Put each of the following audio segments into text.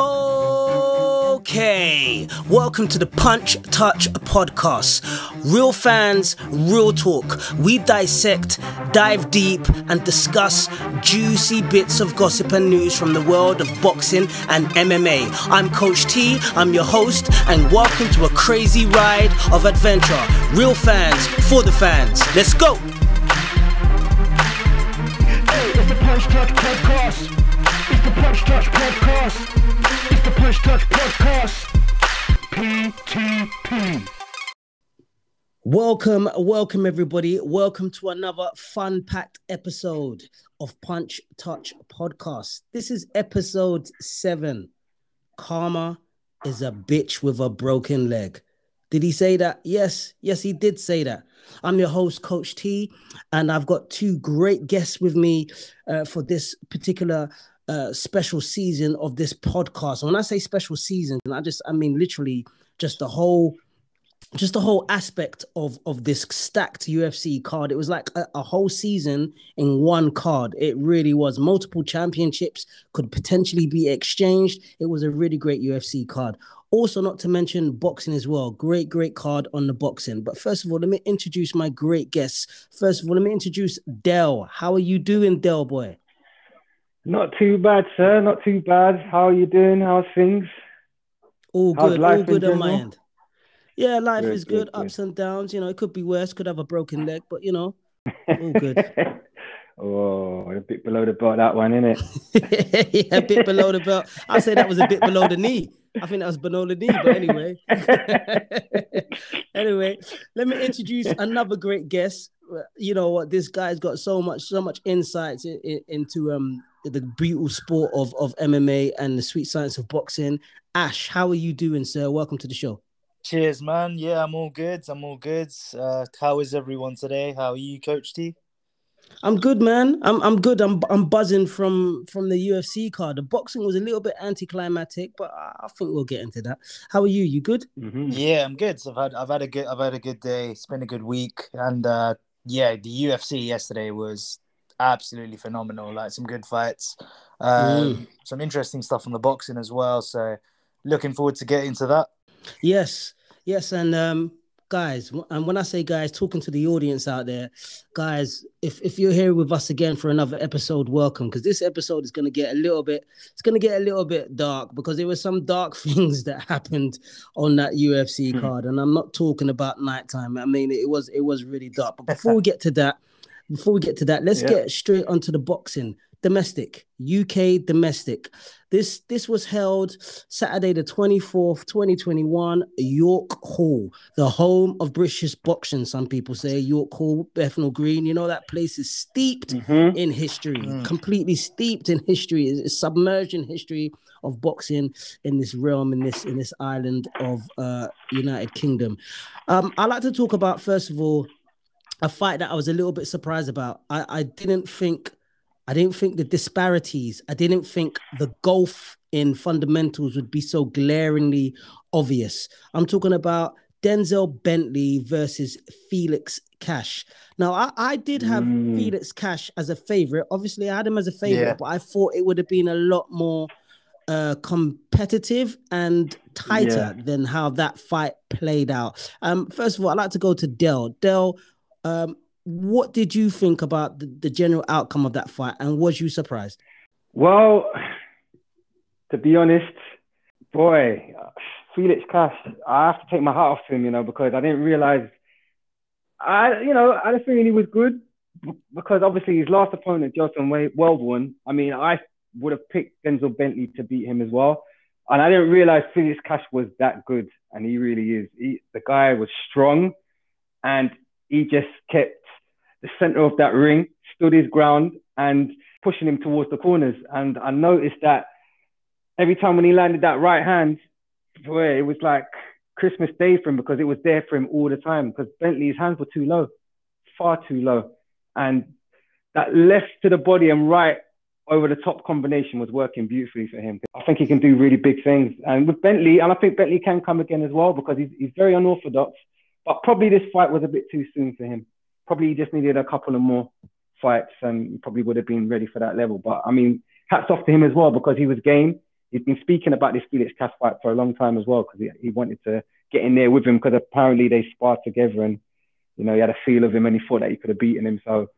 Okay, welcome to the Punch Touch podcast. Real fans, real talk. We dissect, dive deep, and discuss juicy bits of gossip and news from the world of boxing and MMA. I'm Coach T, I'm your host, and welcome to a crazy ride of adventure. Real fans, for the fans. Let's go! Hey, it's the Punch Touch Podcast. It's the Punch Touch Podcast. Punch Touch Podcast. PTP. Welcome, welcome everybody. Welcome to another fun-packed episode of Punch Touch Podcast. This is episode seven. Karma is a bitch with a broken leg. Did he say that? Yes, yes, he did say that. I'm your host, Coach T, and I've got two great guests with me uh, for this particular uh, special season of this podcast. When I say special season, I just I mean literally just the whole just the whole aspect of of this stacked UFC card. It was like a, a, whole season in one card. It really was. Multiple championships could potentially be exchanged. It was a really great UFC card. Also, not to mention boxing as well. Great, great card on the boxing. But first of all, let me introduce my great guests. First of all, let me introduce Dell. How are you doing, Dell boy? Not too bad, sir. Not too bad. How are you doing? How's things? All good. All good on my end. Yeah, life Good, is good. good, good. Ups and downs. You know, it could be worse. Could have a broken leg, but you know, all good. oh, a bit below the belt that one, isn't it? yeah, a bit below the belt. I say that was a bit below the knee. I think that was below the knee, but anyway. anyway, let me introduce another great guest. You know what? This guy's got so much, so much insights in, in- into um the brutal sport of of MMA and the sweet science of boxing. Ash, how are you doing, sir? Welcome to the show. Cheers, man. Yeah, I'm all good. I'm all good. Uh, how is everyone today? How are you, Coach T? I'm good, man. I'm I'm good. I'm I'm buzzing from from the UFC card. The boxing was a little bit anticlimactic, but I I think we'll get into that. How are you? You good? Mhm. Yeah, I'm good. I've had I've had a good I've had a good day. It's been a good week, and uh, yeah, the UFC yesterday was absolutely phenomenal. Like some good fights, um, some interesting stuff on the boxing as well. So looking forward to getting to that. Yes, yes, and um, guys, and when I say guys, talking to the audience out there, guys, if if you're here with us again for another episode, welcome. Because this episode is going to get a little bit, it's going to get a little bit dark because there were some dark things that happened on that UFC Hmm. card, and I'm not talking about nighttime. I mean, it was it was really dark. But before we get to that, before we get to that, let's Yeah. get straight onto the boxing. Domestic, UK domestic. This this was held Saturday the 24th, 2021, York Hall, the home of British boxing. Some people say York Hall, Bethnal Green. You know that place is steeped Mhm. in history, Mm. completely steeped in history, is is submerged in history of boxing in this realm, in this in this island of uh United Kingdom. Um, I like to talk about first of all a fight that I was a little bit surprised about. I, I didn't think I didn't think the disparities, I didn't think the gulf in fundamentals would be so glaringly obvious. I'm talking about Denzel Bentley versus Felix Cash. Now, I, I did have Mm. Felix Cash as a favorite. Obviously, I had him as a favorite, Yeah. but I thought it would have been a lot more uh, competitive and tighter Yeah. than how that fight played out. Um, first of all, I'd like to go to Dell. Dell, um, what did you think about the, the general outcome of that fight, and was you surprised? Well, to be honest, boy, Felix Cash, I have to take my hat off to him, you know, because I didn't realize. I, you know, I didn't think he was good because obviously his last opponent, Justin Welborn. I mean, I would have picked Denzel Bentley to beat him as well, and I didn't realize Felix Cash was that good, and he really is. He, the guy was strong, and he just kept the center of that ring, stood his ground, and pushing him towards the corners. And I noticed that every time when he landed that right hand, boy, it was like Christmas Day for him because it was there for him all the time. Because Bentley's hands were too low, far too low. And that left to the body and right over the top combination was working beautifully for him. I think he can do really big things. And with Bentley, and I think Bentley can come again as well because he's, he's very unorthodox. But probably this fight was a bit too soon for him. Probably just needed a couple of more fights and probably would have been ready for that level. But I mean, hats off to him as well because he was game. he's been speaking about this Felix Cash fight for a long time as well because he, he wanted to get in there with him because apparently they sparred together and you know he had a feel of him and he thought that he could have beaten him. So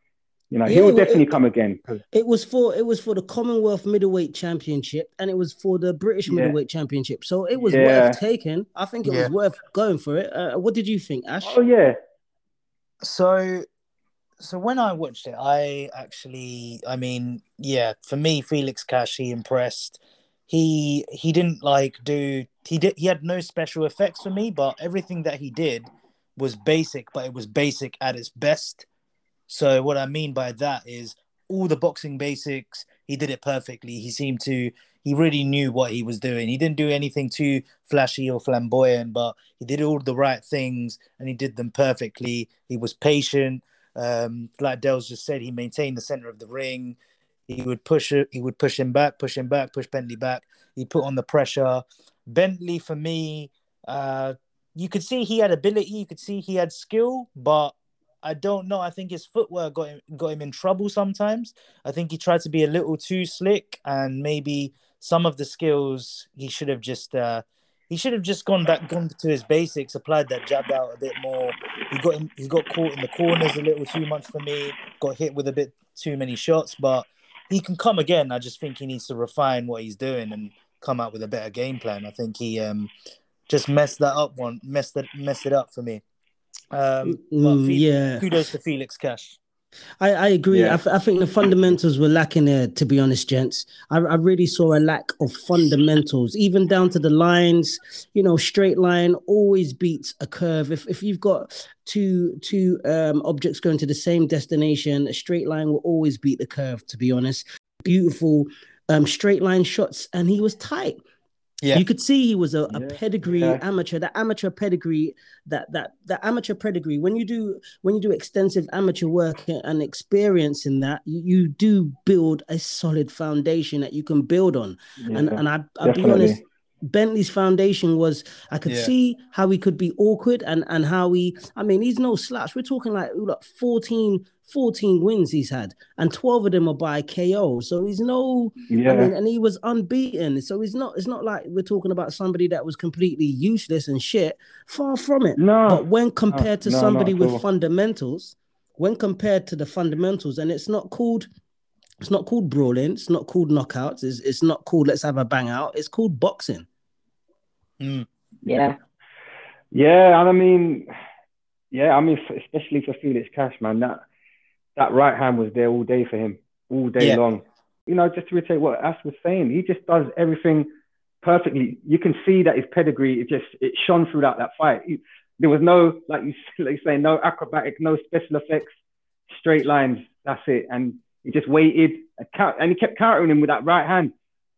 you know, he'll it- definitely it- come again. It was for it was for the Commonwealth Middleweight Championship and it was for the British Yeah. Middleweight Championship. So it was Yeah. worth taking. I think it Yeah. was worth going for it. Uh, what did you think, Ash? oh yeah, So, so when I watched it, I actually, I mean, yeah, for me, Felix Cash, he impressed. He he didn't like do he did he had no special effects for me, but everything that he did was basic, but it was basic at its best. So what I mean by that is all the boxing basics, he did it perfectly. He seemed to he really knew what he was doing. He didn't do anything too flashy or flamboyant, but he did all the right things and he did them perfectly. He was patient. Um, like Dell's just said, he maintained the center of the ring. He would push it. He would push him back, push him back, push Bentley back. He put on the pressure. Bentley, for me, uh, you could see he had ability. You could see he had skill, but I don't know. I think his footwork got him got him in trouble sometimes. I think he tried to be a little too slick, and maybe some of the skills he should have just uh, he should have just gone back, gone to his basics, applied that jab out a bit more. He got him, he got caught in the corners a little too much for me. Got hit with a bit too many shots, but he can come again. I just think he needs to refine what he's doing and come out with a better game plan. I think he um just messed that up one, messed it messed it up for me. Um, but Mm, yeah. kudos to Felix Cash. I, I agree. Yeah. I, th- I think the fundamentals were lacking there, to be honest, gents. I, I really saw a lack of fundamentals, even down to the lines. You know, straight line always beats a curve. If if you've got two two um, objects going to the same destination, a straight line will always beat the curve. To be honest, beautiful um, straight line shots, and he was tight. Yeah. You could see he was a, a Yeah, pedigree yeah. amateur. That amateur pedigree, that that that amateur pedigree. When you do when you do extensive amateur work and experience in that, you, you do build a solid foundation that you can build on. And Yeah, and I I'll be honest, Bentley's foundation was I could Yeah. see how he could be awkward and and how he I mean he's no slouch. We're talking like look 14, 14 wins he's had, and 12 of them are by KO. So he's no yeah, I mean, and he was unbeaten. So he's not. It's not like we're talking about somebody that was completely useless and shit. Far from it. no, But when compared to no, not somebody with all. fundamentals, when compared to the fundamentals, and it's not called, it's not called brawling. It's not called knockouts. It's, it's not called let's have a bang out. It's called boxing. Mm. yeah, yeah, and I mean, yeah, I mean, especially for Felix Cash, man, that that right hand was there all day for him, all day Yeah. long. You know, just to reiterate what Ash was saying, he just does everything perfectly. You can see that his pedigree, it just it shone throughout that fight. He- there was no, like you like you say, no acrobatic, no special effects, straight lines. That's it. And he just waited and, count, and he kept countering him with that right hand.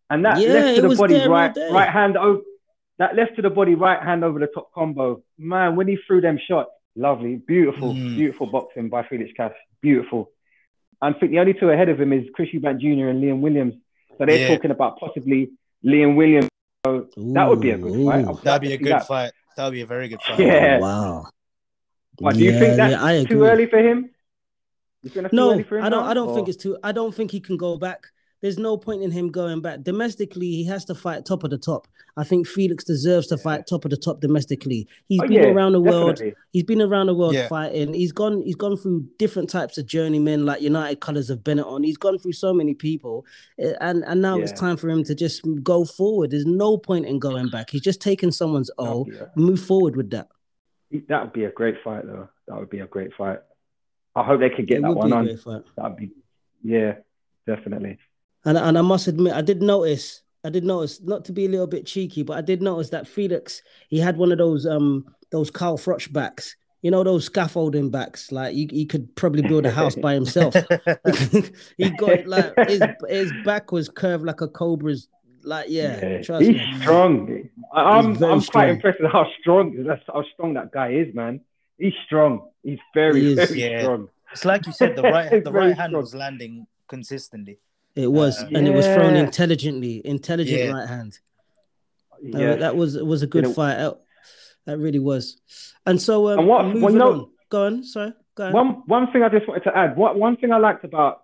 And that Yeah, left to the was body there all right right hand that left to the body right hand over the top combo. Man, when he threw them shots, lovely, beautiful, Mm. beautiful boxing by Felix Cash. Beautiful. And I think the only two ahead of him is Chris Eubank Jr. and Liam Williams. So they're Yeah. talking about possibly Liam Williams. So that would be a good Ooh, fight. ooh. I'd That'd be a like to see good that. fight. That'd be a very good fight. Yeah. Wow. What, do you Yeah, think that's yeah, I agree. too early for him? You think that's too No, early for him I don't. now? I don't Or- think it's too. I don't think he can go back. There's no point in him going back. Domestically, he has to fight top of the top. I think Felix deserves to fight top of the top domestically. He's Oh, been yeah, around the world. definitely. He's been around the world Yeah. fighting. He's gone. He's gone through different types of journeymen, like United Colors of Benetton. He's gone through so many people, eh, and and now it's time for him to just go forward. There's no point in going back. He's just taking someone's O. Move forward with that. That would be a great fight, though. That would be a great fight. I hope they could get It that would one be a on. That'd be, yeah, definitely. And and I must admit, I did notice. I did notice, not to be a little bit cheeky, but I did notice that Felix he had one of those um those Carl Froch backs. You know those scaffolding backs. Like you, he could probably build a house by himself. he got like his his back was curved like a cobra's. Like yeah, trust he's me. strong. I, I'm very I'm strong. quite impressed with how strong that's how strong that guy is, man. He's strong. He's very He very Yeah. strong. It's like you said, the right the right hand strong. was landing consistently. It was, Uh, and it was thrown Yeah. intelligently, intelligent Yeah. right hand. Uh, that was it was a good You know- fight. That, that really was. And so um, And what- moving well, you know- on. Go on. Sorry. Go on. One one thing I just wanted to add. What one thing I liked about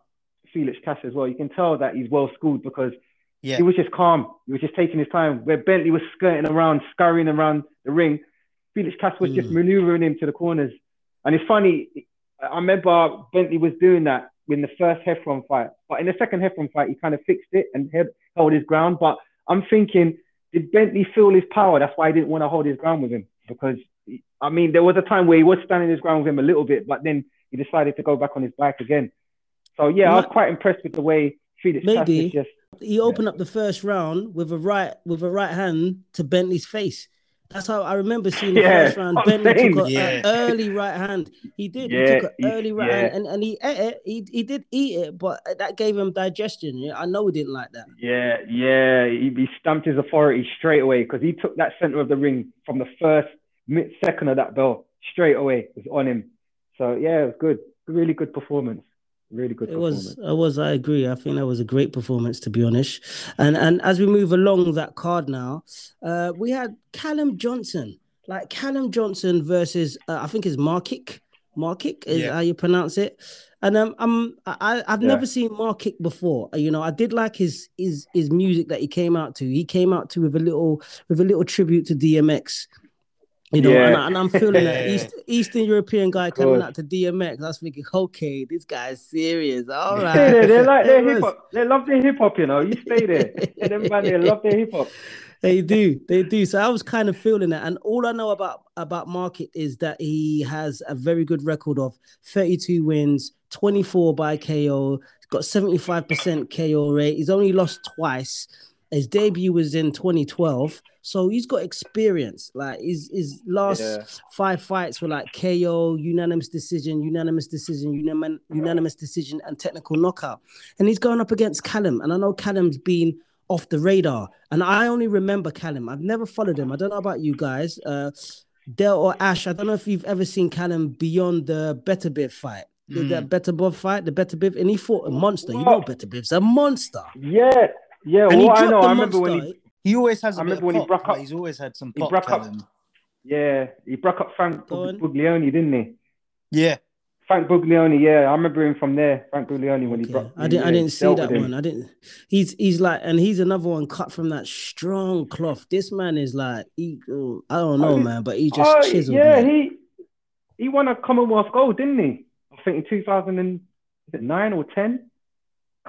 Felix Cash as well. You can tell that he's well schooled because Yeah. He was just calm. He was just taking his time. Where Bentley was skirting around, scurrying around the ring, Felix Cash was just Mm. maneuvering him to the corners. And it's funny. I remember Bentley was doing that in the first Heffron fight, but in the second Heffron fight, he kind of fixed it and held, held his ground. But I'm thinking, did Bentley feel his power? That's why he didn't want to hold his ground with him because I mean, there was a time where he was standing his ground with him a little bit, but then he decided to go back on his bike again. So yeah, I was quite impressed with the way Felix Maybe. just He opened up the first round with a right with a right hand to Bentley's face. That's how I remember seeing the Yeah, first round. Bentley saying. took an Yeah. early right hand. He did. Yeah, he took an early right yeah. hand, and, and he ate it. He, he did eat it, but that gave him digestion. Yeah, I know he didn't like that. Yeah, yeah, he, he stamped his authority straight away because he took that center of the ring from the first mid second of that bell straight away. It was on him. So yeah, it was good. Really good performance. Really good It performance. was, I was, I agree. I think that was a great performance, to be honest. And and as we move along that card now, uh, we had Callum Johnson, like Callum Johnson versus uh, I think it's Markic. Markic is Yeah. how you pronounce it. And um, I'm I I've Yeah. never seen Markic before. You know, I did like his his his music that he came out to. He came out to with a little with a little tribute to DMX. You know, and, Yeah. I, and I'm feeling that East, Eastern European guy coming out to DMX. I was thinking, okay, this guy's serious. All right. Stay there. They like their hip hop. They love their hip hop. You know, you stay there. Everybody, they love their hip hop. They do, they do. So I was kind of feeling that, and all I know about about Markic is that he has a very good record of 32 wins, 24 by KO, got 75% KO rate. He's only lost twice. His debut was in 2012, so he's got experience. Like his his last Yeah. five fights were like KO, unanimous decision, unanimous decision, unanimous unanimous decision, and technical knockout. And he's going up against Callum, and I know Callum's been off the radar. And I only remember Callum. I've never followed him. I don't know about you guys. Uh Dale or Ash, I don't know if you've ever seen Callum beyond the Beterbiev fight. The, Mm. that Beterbiev fight, the Beterbiev, and he fought a monster. You know Beterbiev's a monster. Yeah, yeah. And he I know, the I remember when he, He always has a I bit remember of when he broke up- He's always had some he broke up- Callum. yeah, he broke up Frank Go. Buglioni, didn't he? Yeah. Frank Buglioni, yeah, I remember him from there. Frank Buglioni when he Okay. broke. I didn't. I didn't see that one. I didn't. He's he's like, and he's another one cut from that strong cloth. This man is like, he, oh, I don't know, Oh, man, but he just Oh, chiseled. yeah, man. he he won a Commonwealth gold, didn't he? I think in 2009 or 10.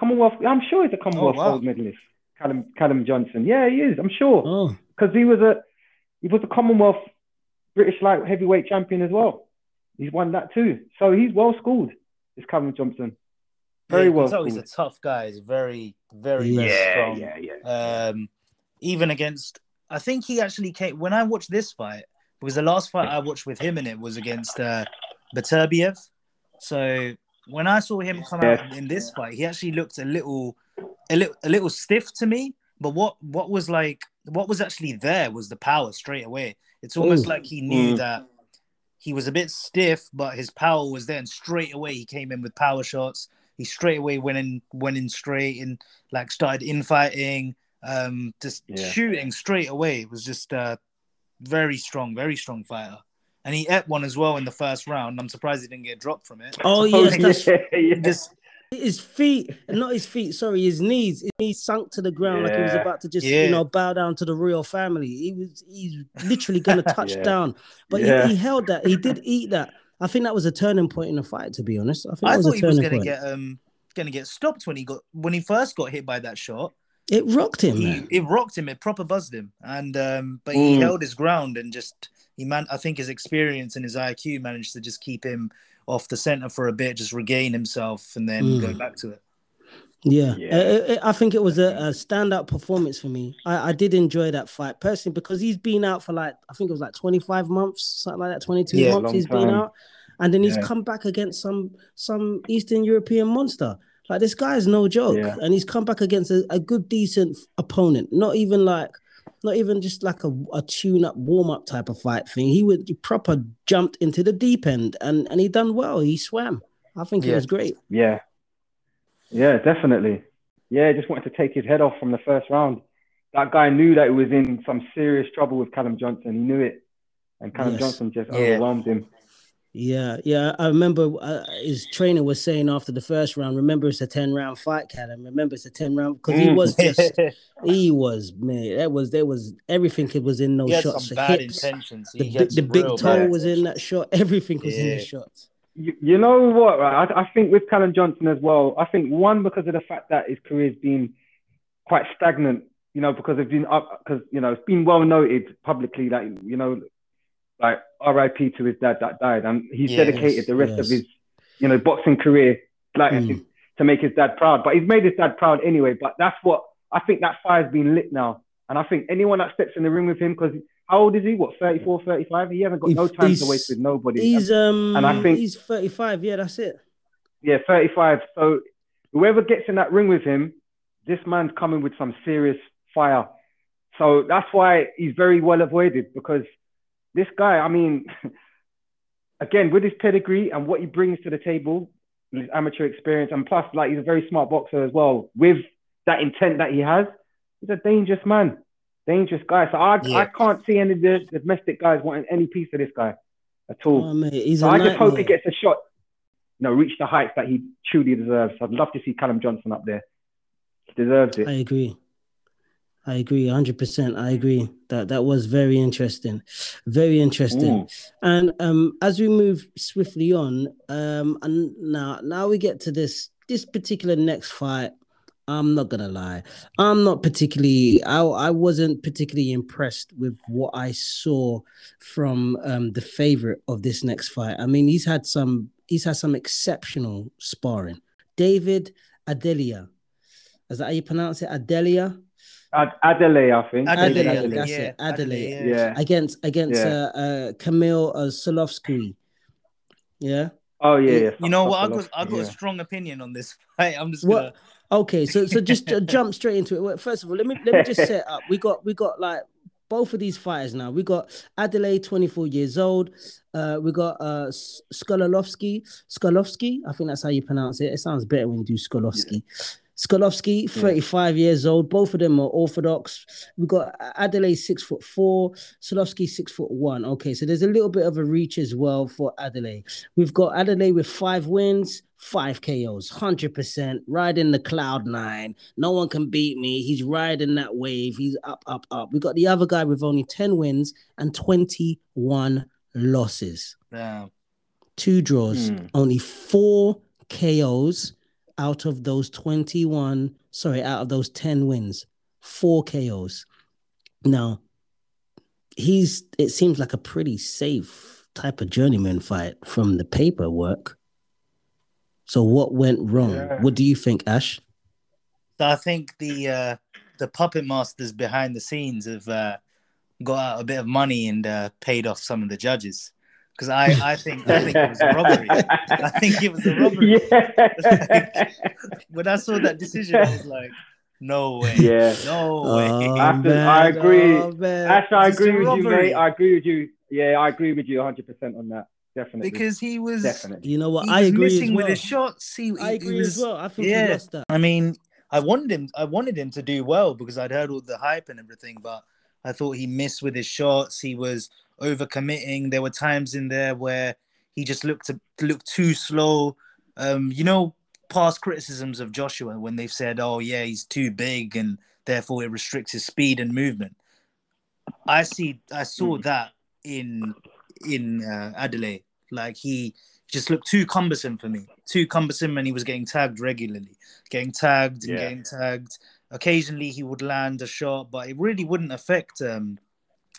Commonwealth. I'm sure he's a Commonwealth wow. gold medalist. Callum Callum Johnson. Yeah, he is. I'm sure Oh, because he was a he was a Commonwealth British light heavyweight champion as well. He's won that too. So he's well schooled. This Callum Johnson. Very yeah, well tell he's a tough guy. He's very, very, Yeah, very strong. yeah, yeah. Um, even against, I think he actually came when I watched this fight because the last fight I watched with him in it was against uh, Beterbiev. So when I saw him come out in this fight, he actually looked a little, a little, a little stiff to me. But what, what was like, what was actually there was the power straight away. It's almost Ooh. like he knew Mm. that he was a bit stiff, but his power was there, and straight away he came in with power shots. He straight away went in, went in straight, and like started infighting, um, just Yeah. shooting straight away. It was just uh, very strong, very strong fighter, and he ate one as well in the first round. I'm surprised he didn't get dropped from it. oh yes, that's yeah, yeah. Just his feet, not his feet. Sorry, his knees. His knees sunk to the ground like he was about to just, Yeah. you know, bow down to the royal family. He was, he's literally gonna touch Yeah. down, but Yeah. he, he held that. He did eat that. I think that was a turning point in the fight. To be honest, I think I was thought a he was gonna get um gonna get stopped when he got when he first got hit by that shot. It rocked him, he, man. it rocked him. It proper buzzed him, and um, but he Mm. held his ground and just he man. I think his experience and his IQ managed to just keep him off the center for a bit, just regain himself, and then Mm. go back to it. Yeah, Yeah. Uh, uh, I think it was a, a standout performance for me. I, I did enjoy that fight personally because he's been out for like I think it was like 25 months, something like that, 22 Yeah, months long he's been out, and then he's Yeah. come back against some some Eastern European monster. Like this guy is no joke, Yeah. and he's come back against a, a good, decent opponent. Not even like, not even just like a, a tune-up, warm-up type of fight thing. He would he proper jumped into the deep end, and and he done well. He swam. I think it was great. Yeah. Yeah, definitely. Yeah, just wanted to take his head off from the first round. That guy knew that he was in some serious trouble with Callum Johnson. He knew it. And Callum Yes. Johnson just Yeah. overwhelmed him. Yeah, yeah. I remember uh, his trainer was saying after the first round, remember it's a 10 round fight, Callum. Remember it's a 10 round because he Mm. was just he was man, that was there was everything it was in those he had shots. some The bad hips, intentions. the, He bi- had the some big toe was in that shot, everything was in the shots. You, you know what? Right? I, I think with Callum Johnson as well. I think one because of the fact that his career's been quite stagnant. You know, because it's been up because you know it's been well noted publicly that you know, like R.I.P. to his dad that died, and he's Yes, dedicated the rest yes. of his you know boxing career like Mm. to make his dad proud. But he's made his dad proud anyway. But that's what I think that fire's been lit now, and I think anyone that steps in the ring with him because. How old is he? What, 34, 35? He hasn't got no time to waste with nobody. He's um And I think- he's 35, yeah, that's it. Yeah, 35. So whoever gets in that ring with him, this man's coming with some serious fire. So that's why he's very well avoided because this guy, I mean, again, with his pedigree and what he brings to the table, his amateur experience, and plus, like, he's a very smart boxer as well. With that intent that he has, he's a dangerous man, dangerous guy. So I, Yeah. I can't see any of the domestic guys wanting any piece of this guy at all. Oh mate, So I just hope he gets a shot, you know, reach the heights that he truly deserves. I'd love to see Callum Johnson up there. He deserves it. I agree. I agree, hundred percent. I agree that that was very interesting, very interesting. Mm. And um, as we move swiftly on, um, and now now we get to this this particular next fight. I'm not gonna lie, I'm not particularly. I I wasn't particularly impressed with what I saw from um the favorite of this next fight. I mean, he's had some he's had some exceptional sparring. David Adelia, is that how you pronounce it? Adelia Ad- Adelaide, I think. Adelaide, Adelaide, that's yeah, it, Adelaide. Adelaide, Yeah. against against Yeah. uh, uh Camille uh, Solovsky. Yeah. Oh yeah. yeah. You know what? I got I got yeah. a strong opinion on this fight. I'm just gonna Okay, so so just uh, jump straight into it. Well, First of all, let me let me just set up. We got we got like both of these fighters now. We got Adelaide, 24 years old. Uh, we got uh S- Skolovsky. Skolovsky, I think that's how you pronounce it. It sounds better when you do Skolovsky. Skolovsky, 35 years old. Both of them are orthodox. We've got Adelaide six foot four, Solovsky six foot one. Okay, so there's a little bit of a reach as well for Adelaide. We've got Adelaide with five wins, five KOs, hundred percent, riding the cloud nine. No one can beat me. He's riding that wave. He's up, up, up. We've got the other guy with only ten wins and twenty-one losses, Damn. two draws, Hmm. only four KOs out of those twenty-one. Sorry, out of those ten wins, four KOs. Now, he's. It seems like a pretty safe type of journeyman fight from the paperwork. So what went wrong? Yeah. What do you think, Ash? So I think the uh, the puppet masters behind the scenes have uh, got out a bit of money and uh, paid off some of the judges. Because I, I think I think it was a robbery. I think it was a robbery. Yeah. When I saw that decision, I was like, no way. Yeah. No Oh, way. I have to- I agree. oh, man. Ash, I agree with you, mate. I agree with you. Yeah, I agree with you 100 percent on that. Definitely. because he was definitely. You know what? he I was agree missing as with well. his shots. He, I he agree was, as well. I think yeah. he lost that. I mean, I wanted him. I wanted him to do well because I'd heard all the hype and everything, but I thought he missed with his shots. He was overcommitting. There were times in there where he just looked to looked too slow. Um, you know, past criticisms of Joshua when they've said, "Oh, yeah, he's too big and therefore it restricts his speed and movement." I see. I saw Mm. that in in uh, Adelaide. Like he just looked too cumbersome for me. Too cumbersome, and he was getting tagged regularly, getting tagged and Yeah. getting tagged. Occasionally, he would land a shot, but it really wouldn't affect um,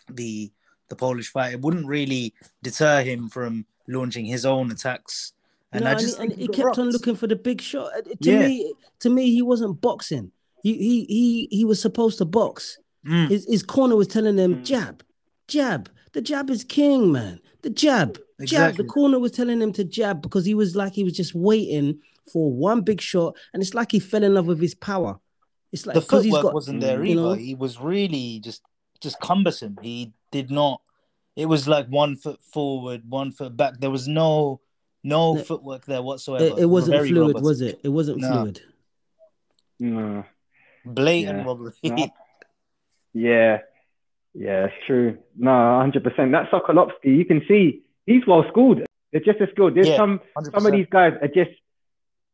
the the Polish fight. It wouldn't really deter him from launching his own attacks. And No, I just he, and he kept on looking for the big shot. Uh, To Yeah. me, to me, he wasn't boxing. He he he he was supposed to box. Mm. His his corner was telling him Mm. jab, jab. The jab is king, man. The jab, jab. Exactly. The corner was telling him to jab because he was like he was just waiting for one big shot, and it's like he fell in love with his power. It's like the footwork got wasn't there either. know- He was really just just cumbersome. He did not. It was like one foot forward, one foot back. There was no no No, footwork there whatsoever. it, it wasn't Very fluid, robotic. was it? It wasn't No. fluid. No. Blatant Yeah. robbery. No. Yeah. Yeah, it's true. No, 100%. That Sokolowski, you can see he's well schooled. They're just as skilled. There's Yeah, some some of these guys are just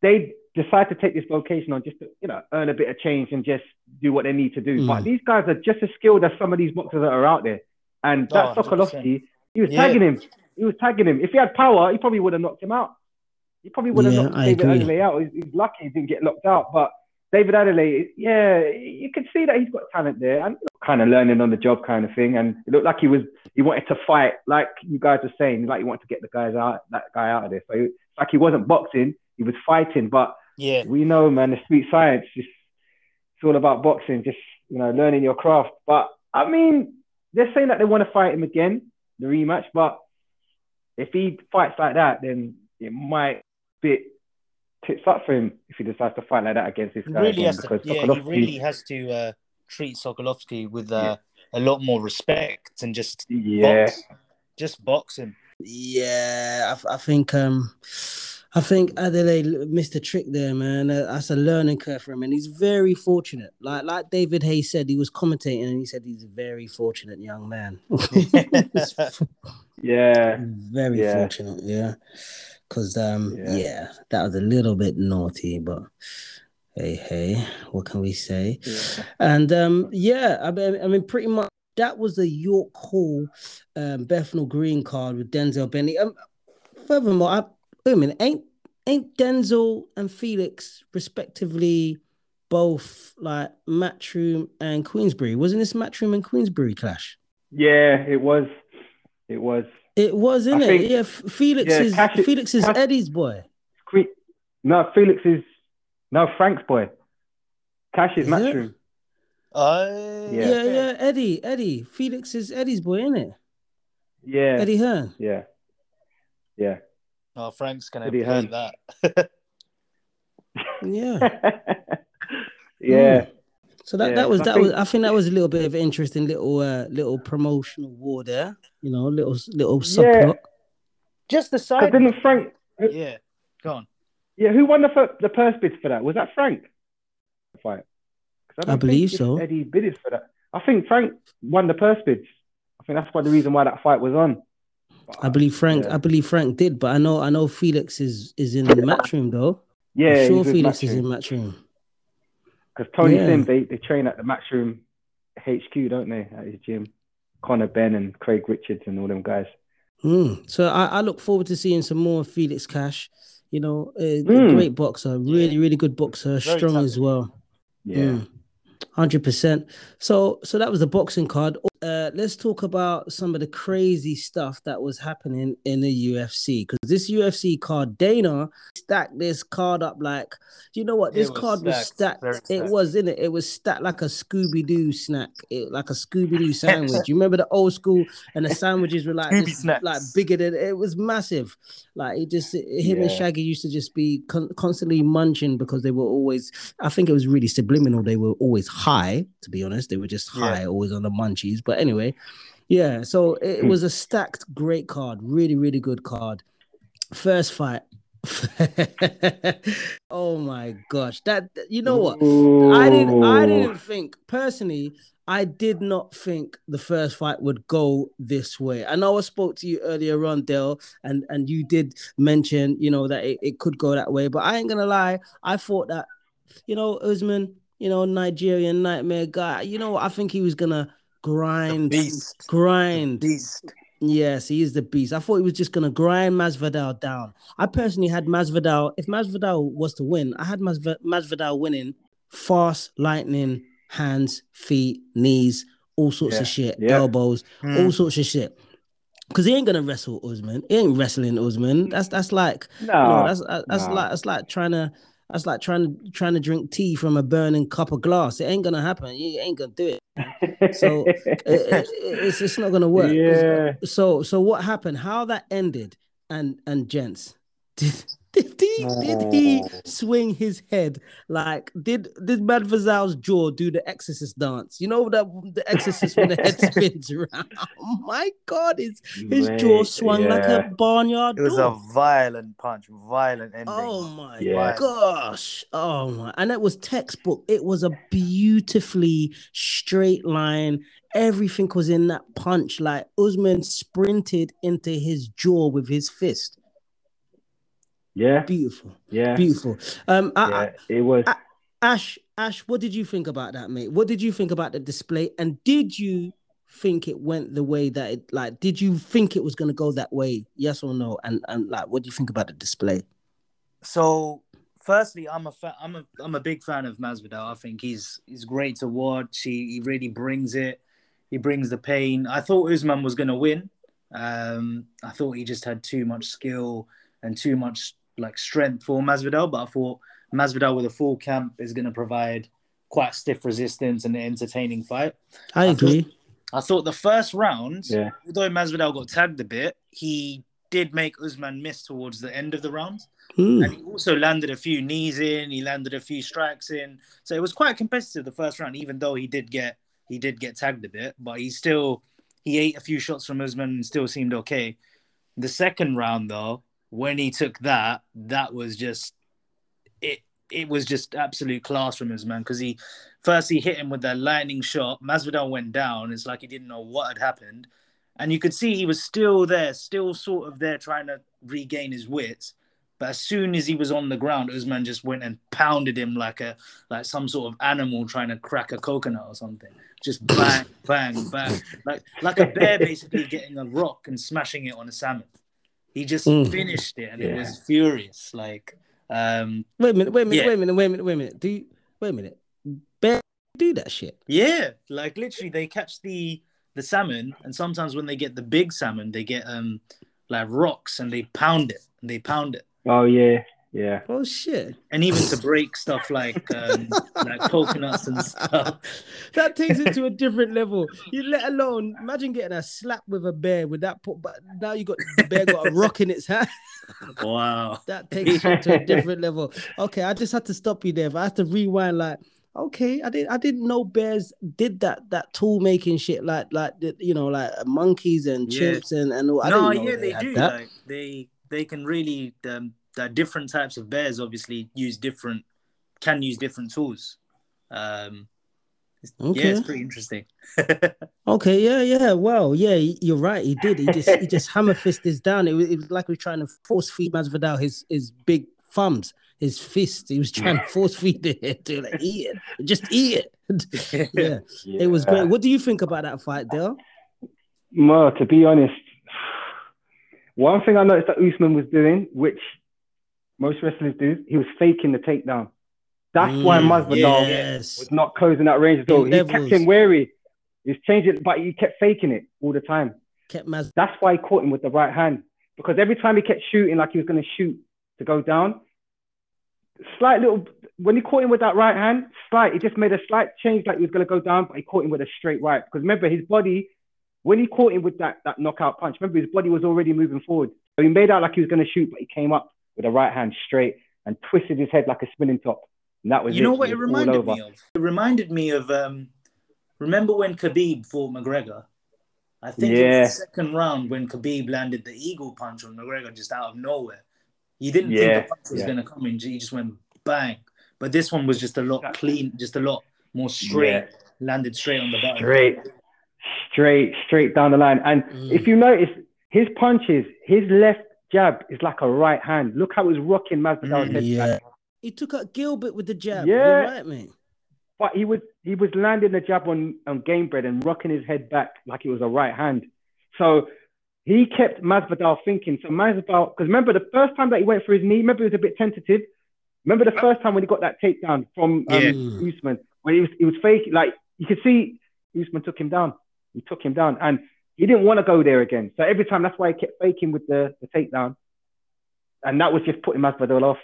they decide to take this vocation on just to you know earn a bit of change and just do what they need to do. Mm. But these guys are just as skilled as some of these boxers that are out there. And that Oh, Sokolowski, he was Yeah. tagging him. He was tagging him. If he had power, he probably would have knocked him out. He probably would have Yeah, knocked I David agree. Adelaide out. He's, he's lucky he didn't get knocked out. But David Adelaide, yeah, you can see that he's got talent there and kind of learning on the job kind of thing. And it looked like he was he wanted to fight, like you guys were saying, like he wanted to get the guys out, that guy out of there. So it's like he wasn't boxing, he was fighting. But Yeah, we know, man, the street science is it's all about boxing, just you know, learning your craft. But I mean, they're saying that they want to fight him again, the rematch. But if he fights like that, then it might bit tits up for him if he decides to fight like that against this he guy really again. has to. Because Yeah, he really has to uh, treat Sokolowski with uh, a lot more respect and just yeah, box, just box him. Yeah, I, I think um, I think Adelaide missed a trick there, man. Uh, that's a learning curve for him, and he's very fortunate. Like like David Hayes said, he was commentating, and he said he's a very fortunate young man. yeah, very Yeah. fortunate, yeah. Because um, Yeah. yeah. that was a little bit naughty, but hey, hey, what can we say? yeah. And um, yeah, I mean, I mean, pretty much that was the York Hall um, Bethnal Green card with Denzel Bentley. Um, furthermore, I, wait a minute, ain't ain't Denzel and Felix respectively both like Matchroom and Queensberry? Wasn't this Matchroom and Queensberry clash? Yeah, it was, it was. It was, I isn't it? think- yeah, Felix yeah, is Cash- Felix is Cash- Eddie's boy. Que- No, Felix is no Frank's boy. Cash is Is matchroom. Uh, Yeah. Yeah, yeah, Eddie, Eddie. Felix is Eddie's boy, isn't it? Yeah, Eddie Hearn. yeah, yeah. Oh, Frank's gonna Eddie play that. Yeah. yeah, So that, Yeah, that was I that think- was I think that was a little bit of an interesting little uh little promotional war there. You know, little little Yeah. subplot. Just the Because side. didn't Frank? Yeah, go on. Yeah, who won the fir- the purse bids for that? Was that Frank? Fight. don't I believe so. Eddie bid for that. I think Frank won the purse bids. I think that's why the reason why that fight was on. I believe Frank Yeah. I believe Frank did, but I know I know Felix is is in the matchroom though. Yeah, I'm sure Felix is in matchroom. Because Tony Yeah. Sim, they, they train at the Matchroom HQ, don't they? At his gym. Conor Benn and Craig Richards and all them guys. Mm. So I, I look forward to seeing some more Felix Cash. You know, a, a Mm. great boxer, really, really good boxer, Very strong talented. as well. Yeah. Hundred percent. So, so that was the boxing card. Uh, let's talk about some of the crazy stuff that was happening in the UFC because this UFC card, Dana stacked this card up like, do you know what? This was card was stacked, stacked. It was in it. It was stacked like a Scooby Doo snack, it, like a Scooby Doo sandwich. you remember the old school, and the sandwiches were like this- like bigger than it was massive. Like it just him and Shaggy used to just be con- constantly munching because they were always. I think it was really subliminal. They were always high. To be honest, they were just Yeah. high, always on the munchies. But anyway, yeah. So it Hmm. was a stacked, great card. Really, really good card. First fight. oh my gosh! That you know what? I didn't. I didn't think personally. I did not think the first fight would go this way. I know I spoke to you earlier on, Dale, and and you did mention, you know, that it, it could go that way. But I ain't gonna lie. I thought that, you know, Usman, you know, Nigerian nightmare guy. You know, I think he was gonna grind, Beast. grind. Beast. Yes, he is the beast. I thought he was just gonna grind Masvidal down. I personally had Masvidal. If Masvidal was to win, I had Masv- Masvidal winning fast, lightning, hands, feet, knees, all sorts Yeah, of shit, yeah. elbows, Mm. all sorts of shit. Because he ain't gonna wrestle Usman. He ain't wrestling Usman. That's that's like No, no, that's that's nah. like that's like trying to that's like trying to trying to drink tea from a burning cup of glass. It ain't gonna happen. You ain't gonna do it. So, It- uh, uh, it- it's it's not gonna work. yeah. So so what happened? How that ended? And and gents, did did he did he swing his head like did did Masvidal's jaw do the Exorcist dance? You know that the Exorcist when the head spins around. Oh my God, his his jaw Mate, swung like a barnyard It was a violent punch, violent ending. Oh my Yeah. gosh. Oh my. And it was textbook. It was a beautifully straight line. Everything was in that punch. Like Usman sprinted into his jaw with his fist. Yeah, Beautiful, yeah, beautiful. Um, I, I- yeah. It was. I- Ash, Ash, what did you think about that, mate? What did you think about the display? And did you think it went the way that it like did you think it was gonna go that way? Yes or no? And and like what do you think about the display? So, firstly, I'm a fa- I'm a I'm a big fan of Masvidal. I think he's he's great to watch. He he really brings it. He brings the pain. I thought Usman was going to win. Um, I thought he just had too much skill and too much like strength for Masvidal. But I thought Masvidal with a full camp is going to provide quite stiff resistance and an entertaining fight. I I thought- agree. I thought the first round, Yeah. although Masvidal got tagged a bit, he did make Usman miss towards the end of the round. Hmm. And he also landed a few knees in, he landed a few strikes in. So it was quite competitive the first round, even though he did get he did get tagged a bit, but he still he ate a few shots from Usman and still seemed okay. The second round though, when he took that, that was just it it was just absolute class from Usman because he first he hit him with that lightning shot. Masvidal went down. It's like he didn't know what had happened. And you could see he was still there, still sort of there trying to regain his wits. But as soon as he was on the ground, Usman just went and pounded him like a like some sort of animal trying to crack a coconut or something. Just bang, bang, bang, like like a bear basically getting a rock and smashing it on a salmon. He just Mm. finished it, and it was furious. Like, um, Wait a minute, wait a minute, Yeah. wait a minute, wait a minute, wait a minute. Do you wait a minute. Bear do that shit. yeah, like literally, they catch the the salmon, and sometimes when they get the big salmon, they get um like rocks and they pound it and they pound it. Oh yeah, yeah. Oh shit. and even to break stuff like um, like coconuts and stuff. that takes it to a different level. You let alone imagine getting a slap with a bear with that put, but now you got the bear got a rock in its hand. Wow. That takes it to a different level. Okay, I just had to stop you there. If I had to rewind, like, okay, I didn't I didn't know bears did that that tool making shit like like you know like monkeys and Yeah. chimps and and all. I no, didn't know yeah, they had do. Like they they can really um, that different types of bears obviously use different can use different tools. Um, it's- yeah, it's pretty interesting. Okay, yeah, yeah. Well, yeah, you're right. He did. He just he just hammer fist this down. It was, it was like we are trying to force feed Masvidal his his big thumbs, his fist. He was trying to force feed it to like eat it, just eat it. yeah, it was great. What do you think about that fight, Dale? Well, to be honest, one thing I noticed that Usman was doing, which most wrestlers do, he was faking the takedown. That's why Mm, Masvidal yes. was not closing that range at all. He kept him wary. He's changing, it, but he kept faking it all the time. kept Mas. That's why he caught him with the right hand. Because every time he kept shooting like he was going to shoot to go down, slight little, when he caught him with that right hand, slight, he just made a slight change like he was going to go down, but he caught him with a straight right. Because remember, his body, when he caught him with that, that knockout punch, remember his body was already moving forward. So he made out like he was going to shoot, but he came up with a right hand straight and twisted his head like a spinning top. And that was you know it. what it was all reminded me of? It reminded me of um, remember when Khabib fought McGregor? I think it Yeah. was the second round when Khabib landed the eagle punch on McGregor just out of nowhere. You didn't Yeah, think the punch was yeah. going to come in. He just went bang. But this one was just a lot clean, just a lot more straight. Yeah. Landed straight on the button. Straight, straight, straight down the line. And Mm. if you notice, his punches, his left jab is like a right hand. Look how he's rocking Masvidal's Mm, head Yeah, back. he took out Gilbert with the jab. Yeah. You're right, man. But he was he was landing the jab on, on Gamebred and rocking his head back like it was a right hand. So he kept Masvidal thinking. So Masvidal, because remember the first time that he went for his knee, remember he was a bit tentative. Remember the first time when he got that takedown from um, Yeah. Usman, when he was he was faking, like you could see Usman took him down. He took him down, and he didn't want to go there again. So every time, that's why he kept faking with the, the takedown, and that was just putting Masvidal off,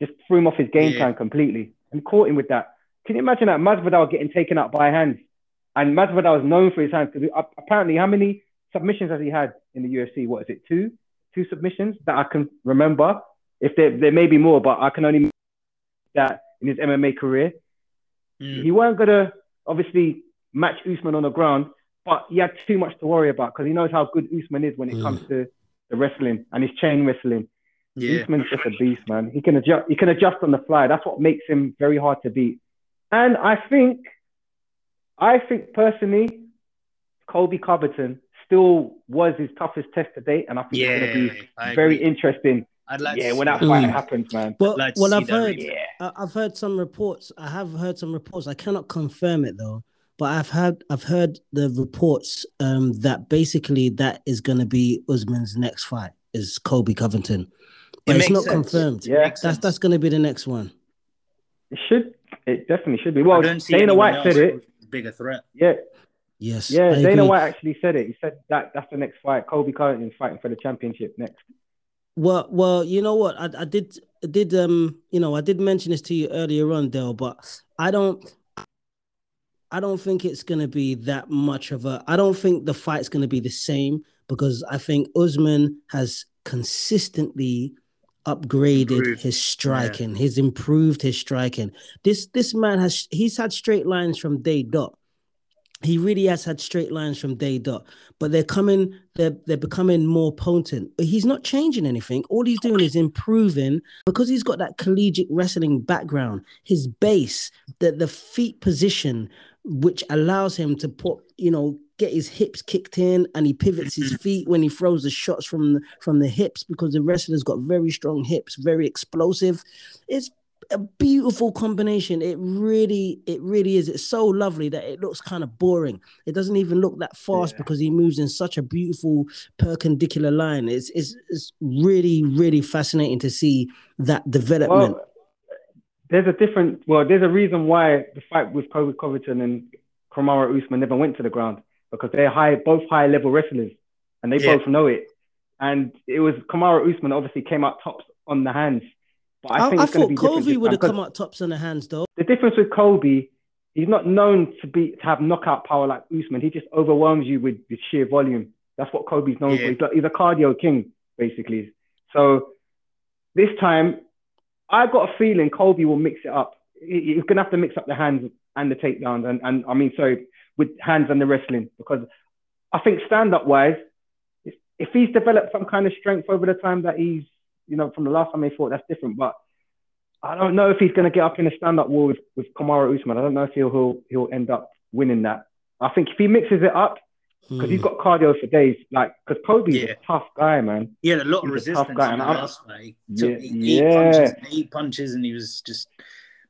just threw him off his game Yeah. plan completely, and caught him with that. Can you imagine that Masvidal getting taken out by hands? And Masvidal is known for his hands because apparently, how many submissions has he had in the UFC? What is it? Two, two submissions that I can remember. If there there may be more, but I can only that in his MMA career. Mm. He weren't gonna obviously match Usman on the ground, but he had too much to worry about because he knows how good Usman is when it Mm. comes to the wrestling and his chain wrestling. Yeah. Usman's just a beast, man. He can adjust. He can adjust on the fly. That's what makes him very hard to beat. And I think, I think personally, Colby Covington still was his toughest test to date, and I think it's going to be I very agree. interesting I'd like yeah, to when that that. fight Mm. happens, man. Well, like well, I've heard, rematch. Yeah. I've heard some reports. I have heard some reports. I cannot confirm it though, but I've heard, I've heard the reports um, that basically that is going to be Usman's next fight is Colby Covington, but It it's not sense. confirmed. Yeah. That's sense. that's going to be the next one. It should. It definitely should be. I Well, don't see Dana White said it. with a bigger threat. Yeah, Yes, yeah. I Dana agree. White actually said it. He said that that's the next fight. Colby Covington fighting for the championship next. Well, well, you know what? I, I did, I did, um, you know, I did mention this to you earlier on, Dale, but I don't, I don't think it's gonna be that much of a. I don't think the fight's gonna be the same because I think Usman has consistently upgraded Improved. his striking. He's improved his striking. This this man has he's had straight lines from day dot. He really has had straight lines from day dot, but they're coming, they're they're becoming more potent. But he's not changing anything. All he's doing is improving because he's got that collegiate wrestling background. His base, the the feet position, which allows him to put, you know, get his hips kicked in, and he pivots his mm-hmm. feet when he throws the shots from the, from the hips because the wrestler's got very strong hips, very explosive. It's a beautiful combination. It really, it really is. It's so lovely that it looks kind of boring. It doesn't even look that fast Yeah. because he moves in such a beautiful perpendicular line. It's it's it's really, really fascinating to see that development. Well, there's a different. Well, there's a reason why the fight with Colby Covington and Kamaru Usman never went to the ground because they're high, both high level wrestlers, and they Yeah. both know it. And it was Kamaru Usman obviously came out tops on the hands, but I I, think I thought be. Colby would have come out tops on the hands though. The difference with Colby, he's not known to be to have knockout power like Usman. He just overwhelms you with, with sheer volume. That's what Colby's known Yeah. for. He's, he's a cardio king, basically. So this time, I got a feeling Colby will mix it up. He's gonna have to mix up the hands and the takedowns, and, and I mean, sorry, with hands and the wrestling, because I think stand up wise, if, if he's developed some kind of strength over the time that he's, you know, from the last time he fought, that's different. But I don't know if he's going to get up in a stand-up war with, with Kamaru Usman. I don't know if he'll, he'll he'll end up winning that. I think if he mixes it up, because hmm. he's got cardio for days, like because Colby's Yeah. a tough guy, man. He had a lot of He's resistance guy, in the last fight. He took Yeah, eight, yeah. punches, eight punches, and he was just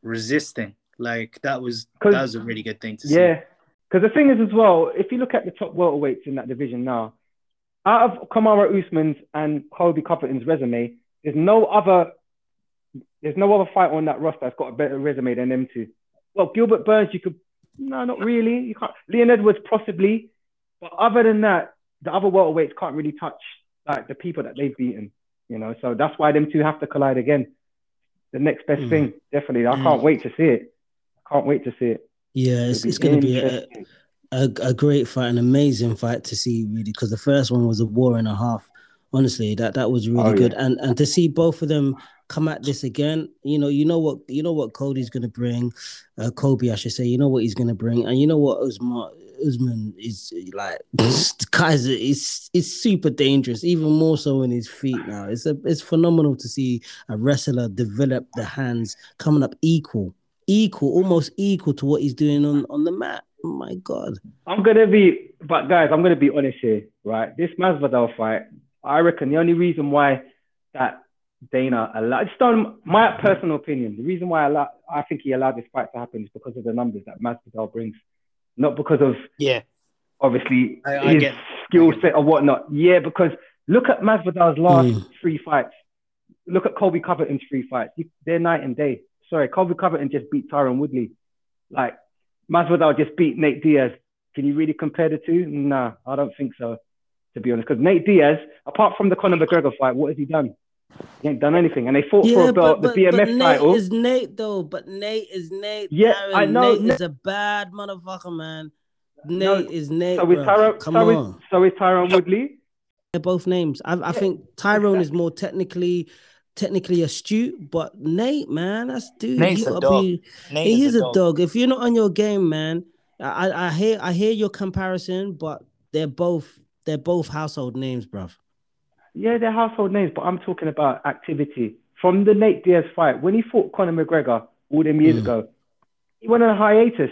resisting. Like that was that was a really good thing to see. Yeah, because the thing is as well, if you look at the top welterweights in that division now, out of Kamaru Usman's and Colby Covington's resume, there's no other there's no other fighter on that roster that's got a better resume than them two. Well, Gilbert Burns, you could no, not really. You can't. Leon Edwards possibly, but other than that, the other welterweights can't really touch like the people that they've beaten. You know, so that's why them two have to collide again. The next best Mm. thing, definitely. I Mm. can't wait to see it. I can't wait to see it. Yeah, it's, it's going to be a, a, a great fight, an amazing fight to see, really, because the first one was a war and a half. Honestly, that that was really Oh, good, yeah. and and to see both of them come at this again, you know, you know what, you know what Cody's going to bring, uh, Colby, I should say, you know what he's going to bring, and you know what Usman Usman is like. Guys, is is super dangerous, even more so in his feet now. It's a it's phenomenal to see a wrestler develop the hands coming up equal, equal, almost equal to what he's doing on on the mat. Oh my God. I'm gonna be, but guys, I'm gonna be honest here, right? This Masvidal fight, I reckon the only reason why that Dana allowed, just on my personal opinion, the reason why I allow, I think he allowed this fight to happen is because of the numbers that Masvidal brings, not because of Yeah. obviously I- I his get- skill set or whatnot. Yeah, because look at Masvidal's last Mm. three fights. Look at Colby Covington's three fights. They're night and day. Sorry, Colby Covington just beat Tyron Woodley. Like Masvidal just beat Nate Diaz. Can you really compare the two? Nah, I don't think so. To be honest, because Nate Diaz, apart from the Conor McGregor fight, what has he done? He ain't done anything, and they fought for a belt, the BMF Nate title. is Nate though. But Nate is Nate. Yeah, Darren. I know, Nate Nate- is a bad motherfucker, man. Nate No, is Nate. so is bruv. Tyron, Come so on, is, so is Tyron Woodley. they're both names. I, I think Tyrone is more technically technically astute, but Nate, man, that's dude. Nate's you a dog. be. Nate he is is a dog. If you're not on your game, man, I, I I hear I hear your comparison, but they're both they're both household names, bruv. Yeah, they're household names, but I'm talking about activity. From the Nate Diaz fight, when he fought Conor McGregor all them years Mm. ago, he went on a hiatus.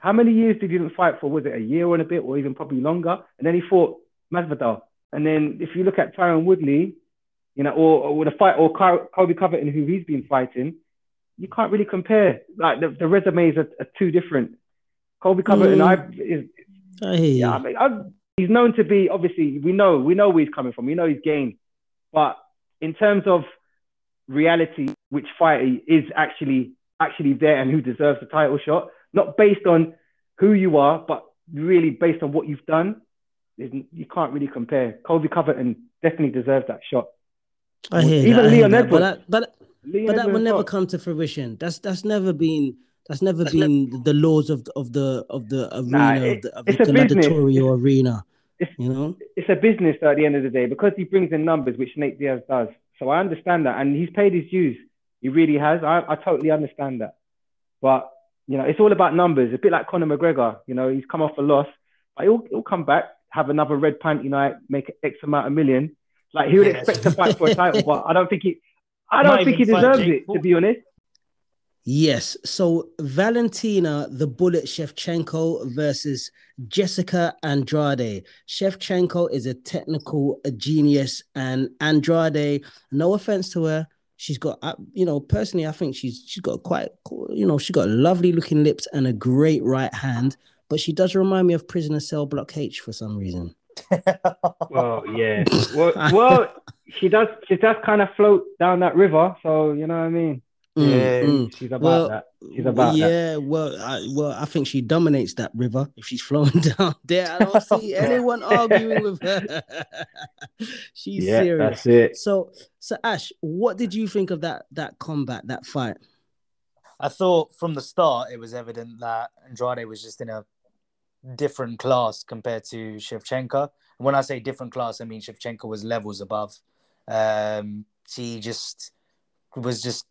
How many years did he didn't fight for? Was it a year and a bit, or even probably longer? And then he fought Masvidal. And then if you look at Tyron Woodley, you know, or, or the fight or Colby Covington who he's been fighting, you can't really compare. Like the, the resumes are, are too different. Colby Covington, mm. I is, hear yeah, I mean, I, he's known to be obviously we know we know where he's coming from. We know he's game, but in terms of reality, which fighter is actually actually there and who deserves the title shot, not based on who you are, but really based on what you've done, you can't really compare. Colby Covington definitely deserves that shot. I hear even that, Leon that, Edwards, but that, but, but that will never come to fruition. That's that's never been that's never that's been never... the laws of of the of the arena nah, it, of the, of the gladiatorial arena. It's, you know, it's a business at the end of the day because he brings in numbers, which Nate Diaz does. So I understand that, and he's paid his dues. He really has. I, I totally understand that. But you know, it's all about numbers. A bit like Conor McGregor. You know, he's come off a loss, but he'll he'll come back, have another red panty night, make X amount of million. Like he would yes. expect to fight for a title, but I don't think he. I don't think he deserves it, to be honest. Yes. So Valentina, the Bullet Shevchenko versus Jessica Andrade. Shevchenko is a technical genius, and Andrade, no offense to her, she's got, uh, you know, personally, I think she's she's got quite, you know, she's got lovely looking lips and a great right hand, but she does remind me of Prisoner Cell Block H for some reason. well, yeah. Well, well, she does. She does kind of float down that river, so you know what I mean. Mm, yeah, mm. she's about well, that. She's about yeah, that. well, I, well, I think she dominates that river if she's flowing down there. I don't see anyone arguing with her. she's yeah, serious. That's it. So, so Ash, what did you think of that that combat, that fight? I thought from the start it was evident that Andrade was just in a different class compared to Shevchenko. And when I say different class, I mean Shevchenko was levels above. Um, she just was just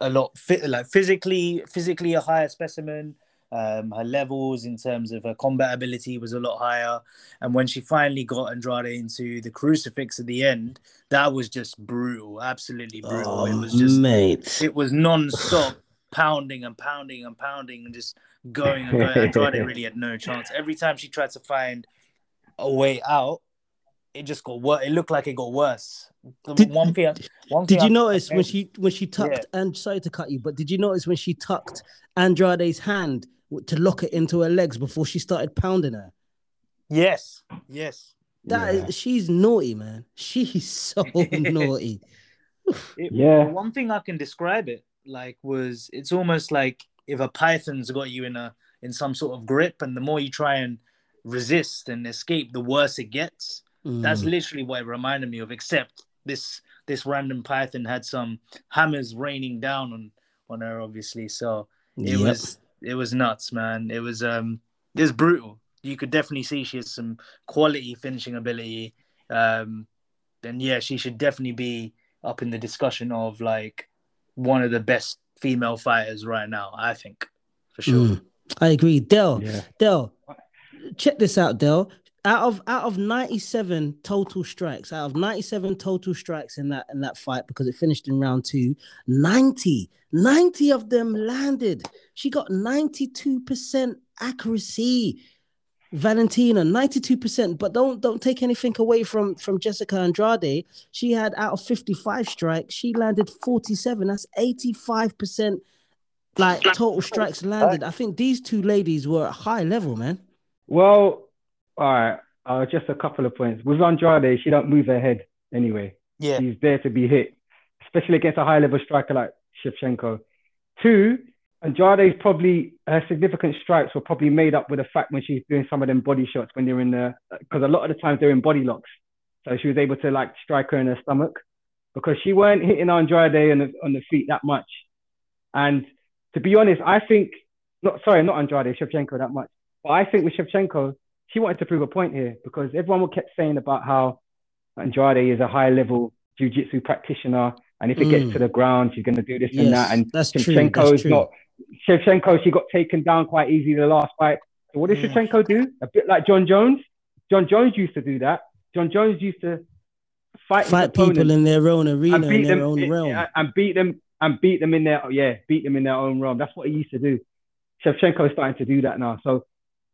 a lot fit, like physically, physically a higher specimen. Um, her levels in terms of her combat ability was a lot higher. And when she finally got Andrade into the crucifix at the end, that was just brutal, absolutely brutal. Oh, it was just, mate. it was non-stop pounding and pounding and pounding and just going and going. Andrade really had no chance. Every time she tried to find a way out, it just got worse. It looked like it got worse. Did, one thing, one did you notice when she when she tucked yeah. and sorry to cut you, but did you notice when she tucked Andrade's hand to lock it into her legs before she started pounding her? Yes, yes. That yeah. is, she's naughty, man. She's so naughty. It, yeah. One thing I can describe it like was it's almost like if a python's got you in a in some sort of grip, and the more you try and resist and escape, the worse it gets. Mm. That's literally what it reminded me of. Except this this random python had some hammers raining down on on her, obviously. So it yep. was it was nuts, man. It was um it was brutal. You could definitely see she has some quality finishing ability. Um, and yeah, she should definitely be up in the discussion of like one of the best female fighters right now. I think for sure. Mm, I agree, Dell. Yeah. Dell, check this out, Dell out of out of 97 total strikes out of 97 total strikes in that in that fight because it finished in round two 90 90 of them landed. She got 92% accuracy. Valentina 92% but don't don't take anything away from from jessica andrade. She had out of 55 strikes she landed 47 that's 85% like total strikes landed. I think these two ladies were at high level man. Well all right. Uh, just a couple of points. With Andrade, she don't move her head anyway. Yeah. She's there to be hit, especially against a high level striker like Shevchenko. Two, Andrade's probably her significant strikes were probably made up with the fact when she's doing some of them body shots when they're in the because a lot of the times they're in body locks. So she was able to like strike her in her stomach because she weren't hitting Andrade on the on the feet that much. And to be honest, I think not sorry, not Andrade, Shevchenko that much. But I think with Shevchenko, she wanted to prove a point here because everyone kept saying about how Andrade is a high level jiu-jitsu practitioner and if it mm. gets to the ground she's going to do this yes, and that. And that's Shevchenko true, is not Shevchenko she got taken down quite easy the last fight. So what did yeah. Shevchenko do? A bit like Jon Jones. Jon Jones used to do that. Jon Jones used to fight, fight people in their own arena in their them, own realm. and beat them and beat them in their yeah beat them in their own realm. That's what he used to do. Shevchenko is starting to do that now. So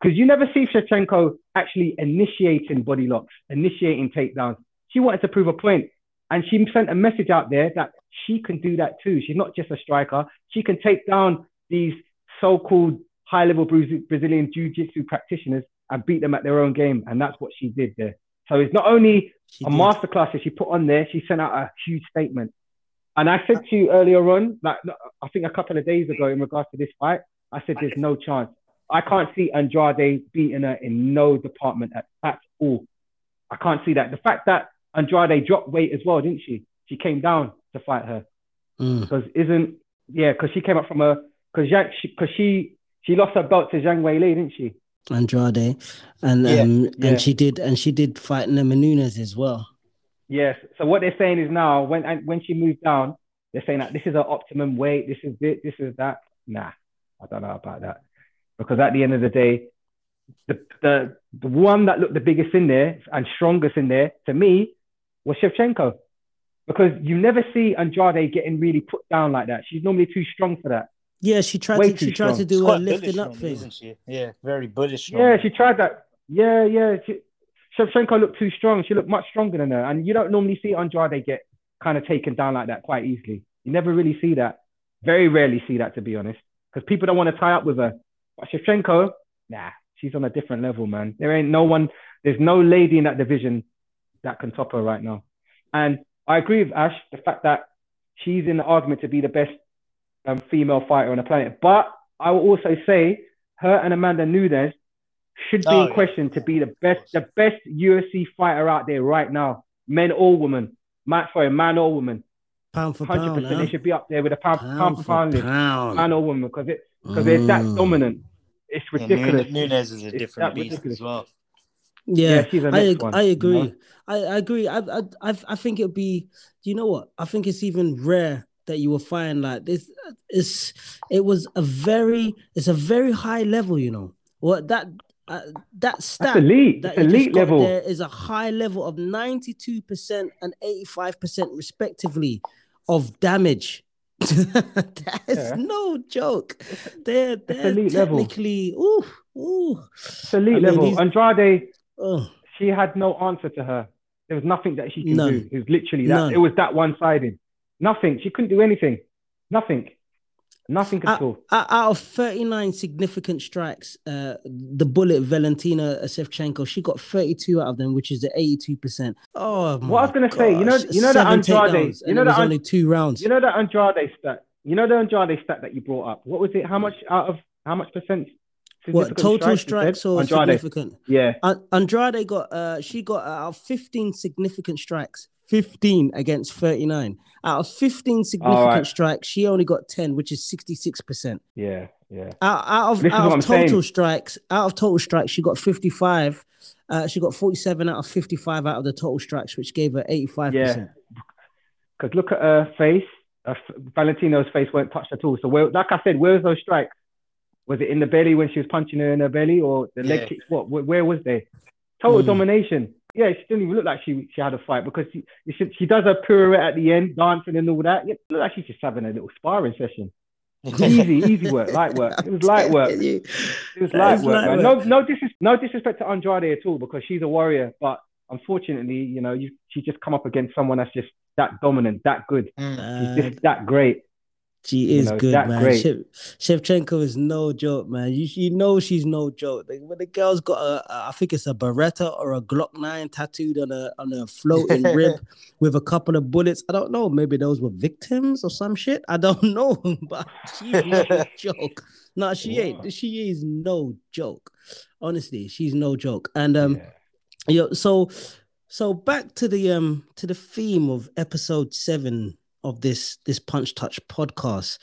because you never see Shevchenko actually initiating body locks, initiating takedowns. She wanted to prove a point. And she sent a message out there that she can do that too. She's not just a striker. She can take down these so-called high-level Brazilian jiu-jitsu practitioners and beat them at their own game. And that's what she did there. So it's not only She a did. masterclass that she put on there, she sent out a huge statement. And I said to you earlier on, like I think a couple of days ago, in regards to this fight, I said there's no chance. I can't see Andrade beating her in no department at, at all. I can't see that. The fact that Andrade dropped weight as well, didn't she? She came down to fight her Mm. because isn't yeah because she came up from a because because she she lost her belt to Zhang Weili, didn't she? Andrade, and Yeah, um, yeah. and she did, and she did fight Nema Nunes as well. Yes. So what they're saying is now when and when she moved down, they're saying that this is her optimum weight. This is it. This is that. Nah, I don't know about that because at the end of the day, the the the one that looked the biggest in there and strongest in there to me was Shevchenko. Because you never see Andrade getting really put down like that. She's normally too strong for that. Yeah, she tried Way to she too tried to do a lifting up thing. isn't she? Yeah, very bullish. Yeah, she tried that. Yeah, yeah. She, Shevchenko looked too strong. She looked much stronger than her. And you don't normally see Andrade get kind of taken down like that quite easily. You never really see that. Very rarely see that, to be honest. Because people don't want to tie up with her. But Shevchenko, nah, she's on a different level, man. There ain't no one, there's no lady in that division that can top her right now. And I agree with Ash, the fact that she's in the argument to be the best um, female fighter on the planet. But I will also say her and Amanda Nunes should be Oh, in yeah. question to be the best, the best UFC fighter out there right now, men or women. Man, sorry, man or woman, Pound for hundred pound, percent. huh? They should be up there with a pound, pound, pound for pound list, pound. man or woman, because it because they're that Mm. dominant. It's Yeah, ridiculous. Nunes, Nunes is a It's different beast ridiculous. as well. Yeah, Yeah, I, ag- one, I you agree. know? I, I agree. I, I I I think it'd be. Do you know what? I think it's even rare that you will find like this. It's it was a very it's a very high level. You know what that uh, that stat That's elite. that It's elite level. there is a high level of ninety two percent and eighty five percent respectively of damage. that is Yeah. no joke. They're they're elite level. technically ooh ooh. It's elite I mean, level. these- Andrade, Oh. she had no answer to her. There was nothing that she None. do. It was literally that. None. It was that one sided. Nothing. She couldn't do anything. Nothing. Nothing at out, all. out of 39 significant strikes, uh, the bullet Valentina Shevchenko, she got 32 out of them, which is the 82%. Oh, What I was gonna say, you know- you know that Andrade- you know that only two rounds. You know that Andrade stat. You know the Andrade stat that you brought up. What was it? How much out of how much percent? what total strikes strikes or Andrade? significant? Yeah. Andrade got uh she got out of 15 significant strikes, 15 against 39. Out of 15 significant right. strikes, she only got 10, which is 66%. Yeah. Yeah. Out, out of out of total saying. strikes, out of total strikes, she got 55. Uh, she got 47 out of 55 out of the total strikes, which gave her 85%. Yeah. Because look at her face. Her Valentino's face weren't touched at all. So where, like I said, where was those strikes? Was it in the belly when she was punching her in her belly, or the leg Yeah. kicks? What? Where, where was they? Total Mm. domination. Yeah, she didn't even look like she she had a fight because she she, she does her pirouette at the end, dancing and all that. Yeah, it looked like she's just having a little sparring session. easy, easy work, light work. It was light work. It was light work, light work. No, no, no disrespect to Andrade at all because she's a warrior, but unfortunately, you know, you she just come up against someone that's just that dominant, that good. Mm. Uh, just that great. She you is know, good, man. great. Shevchenko is no joke, man. You, you know she's no joke. Like, when the girl's got a, a, I think it's a Beretta or a Glock 9 tattooed on a on a floating rib with a couple of bullets. I don't know. Maybe those were victims or some shit. I don't know, but she's no joke. No, she ain't. She is no joke. Honestly, she's no joke. And um, Yeah. Yo, so so back to the um to the theme of episode seven of this this punch touch podcast.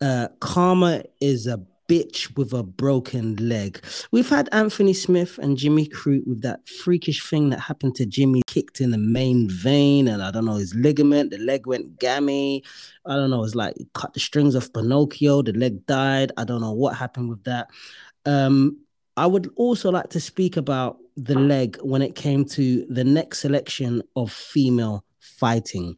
Uh karma is a bitch with a broken leg. We've had Anthony Smith and Jimmy Crute with that freakish thing that happened to Jimmy, kicked in the main vein, and I don't know his ligament, the leg went gammy. I don't know, it's like cut the strings of Pinocchio, the leg died. I don't know what happened with that. Um, I would also like to speak about the leg when it came to the next selection of female fighting.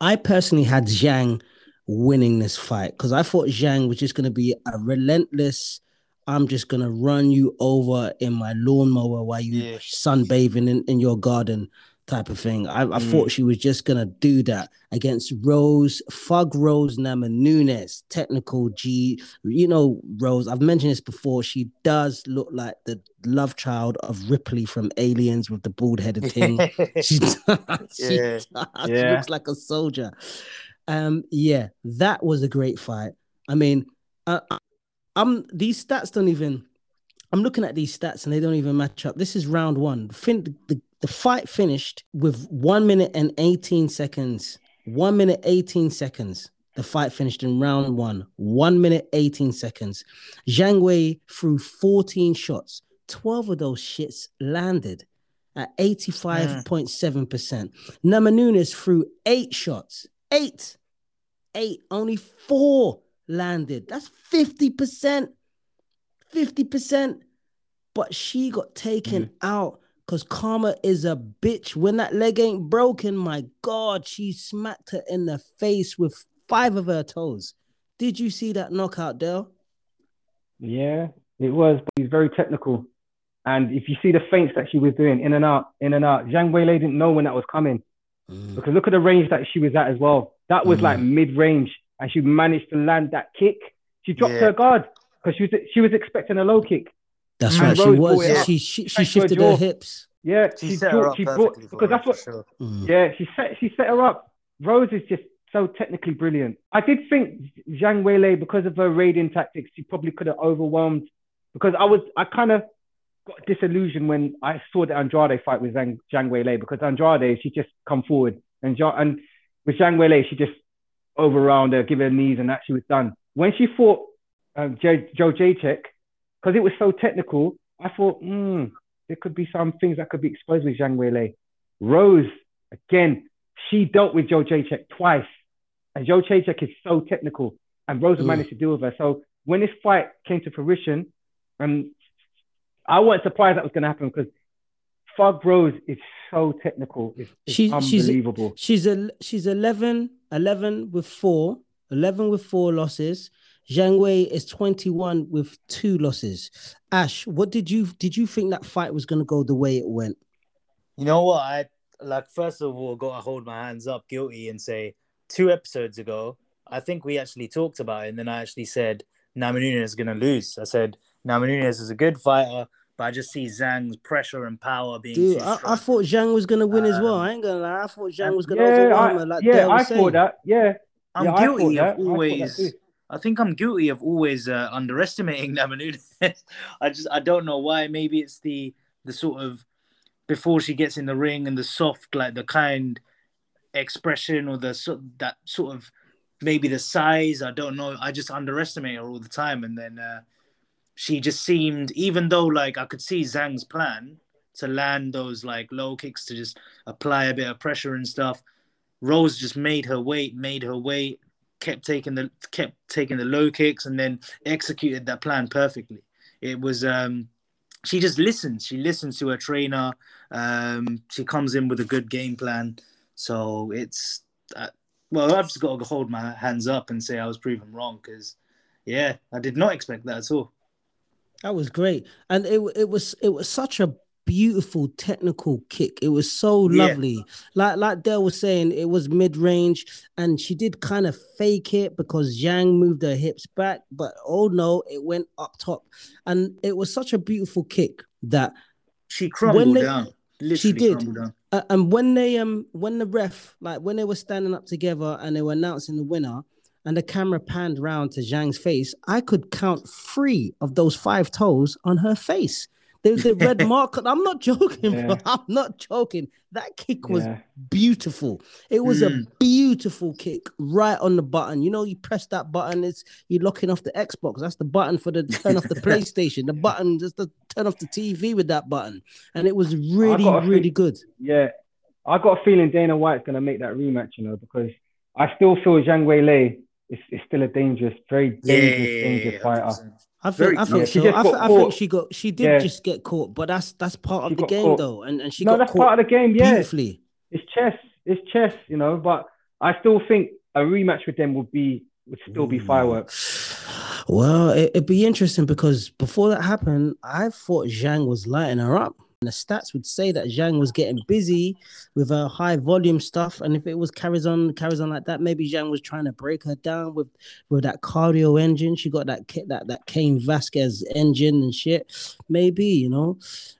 I personally had Zhang winning this fight because I thought Zhang was just going to be a relentless. I'm just going to run you over in my lawnmower while you Yeah. sunbathing in, in your garden type of thing. I, I thought she was just gonna do that against Rose, Thug Rose Namajunas, technical G. You know, Rose. I've mentioned this before. She does look like the love child of Ripley from Aliens with the bald headed thing. she does. She, Yeah. does. she Yeah. looks like a soldier. Um, yeah, that was a great fight. I mean, uh, I'm these stats don't even. I'm looking at these stats and they don't even match up. This is round one. Fin- the, the fight finished with one minute and 18 seconds. One minute, 18 seconds. The fight finished in round one. One minute, 18 seconds. Zhang Wei threw 14 shots. 12 of those shits landed at 85.7%. Mm. Namajunas threw eight shots. Eight. Eight. Only four landed. That's 50%. 50%. But she got taken mm-hmm. out because Karma is a bitch. When that leg ain't broken, my God, she smacked her in the face with five of her toes. Did you see that knockout, Dale? Yeah, it was. But he's very technical. And if you see the feints that she was doing in and out, in and out, Zhang Weili didn't know when that was coming. Because look at the range that she was at as well. That was Mm. like mid range, and she managed to land that kick. She dropped Yeah. her guard because she was she was expecting a low kick. That's Mm. right. She was. brought it up. She she, she Thanks for a shifted her jaw. hips. Yeah, She set her up she brought because that's what. sure. Mm. Yeah, she set she set her up. Rose is just so technically brilliant. I did think Zhang Weili, because of her raiding tactics, she probably could have overwhelmed. Because I was, I kind of got disillusioned when I saw the Andrade fight with Zhang, Zhang Weili because Andrade she just come forward and and with Zhang Weili she just overround her, give her knees, and that she was done. When she fought um, Jo- Joe Jacek, because it was so technical, I thought, hmm, there could be some things that could be exposed with Zhang Weili. Rose, again, she dealt with Joe Jacek twice. And Joe Jacek is so technical. And Rose Mm. managed to deal with her. So when this fight came to fruition, um, I wasn't surprised that was going to happen because Thug Rose is so technical. It's, it's She- she's- unbelievable. She's a she's 11, 11 with four, 11 with four losses. Zhang Wei is 21 with two losses. Ash, what did you did you think that fight was gonna go the way it went? You know what? I like first of all got to hold my hands up guilty and say two episodes ago, I think we actually talked about it, and then I actually said Namajunas is gonna lose. I said Namajunas is a good fighter, but I just see Zhang's pressure and power being Dude, too I. I thought Zhang was gonna win as well. Um, I ain't gonna lie. I thought Zhang was gonna yeah, overwhelm I, her. Like yeah, I was saying. thought that. Yeah. I'm yeah, guilty of thought that always. I think I'm guilty of always uh, underestimating Namajunas. I just I don't know why. Maybe it's the the sort of before she gets in the ring and the soft like the kind expression or the so, that sort of maybe the size. I don't know. I just underestimate her all the time, and then uh, she just seemed even though like I could see Zhang's plan to land those like low kicks to just apply a bit of pressure and stuff. Rose just made her wait, made her wait, kept taking the kept taking the low kicks, and then executed that plan perfectly. It was um, she just listens. She listens to her trainer. Um, she comes in with a good game plan. So it's uh, well, I've just got to hold my hands up and say I was proven wrong because yeah, I did not expect that at all. That was great, and it it was it was such a beautiful technical kick. It was so Yeah. lovely. Like like Dale was saying, it was mid range, and she did kind of fake it because Zhang moved her hips back. But oh no, it went up top, and it was such a beautiful kick that. She crumbled they- down. Literally did. down. Uh, and when they um when the ref like when they were standing up together and they were announcing the winner and the camera panned round to Zhang's face, I could count three of those five toes on her face. The, the red mark. I'm not joking, bro. I'm not joking. That kick was Yeah. beautiful. It was a Mm. beautiful kick right on the button. You know, you press that button, it's you're locking off the Xbox. That's the button for the turn off the PlayStation. The button just to turn off the TV with that button. And it was really, really thing- good. Yeah, I got a feeling Dana White's gonna make that rematch, you know, because I still feel Zhang Weili is, is still a dangerous, very dangerous, dangerous fighter. 100%. I think I think Yeah, so. I, th- I think she got she did Yeah. just get caught, but that's that's part of She the game caught. though, and and she no, got that's part of the game. Yeah, beautifully. it's chess. It's chess, you know. But I still think a rematch with them would be would still be hmm. fireworks. Well, it, it'd be interesting because before that happened, I thought Zhang was lighting her up. And the stats would say that Zhang was getting busy with her high volume stuff. And if it was carries on, carries on like that, maybe Zhang was trying to break her down with with that cardio engine. She got that that that Cain Vasquez engine and shit. Maybe, you know,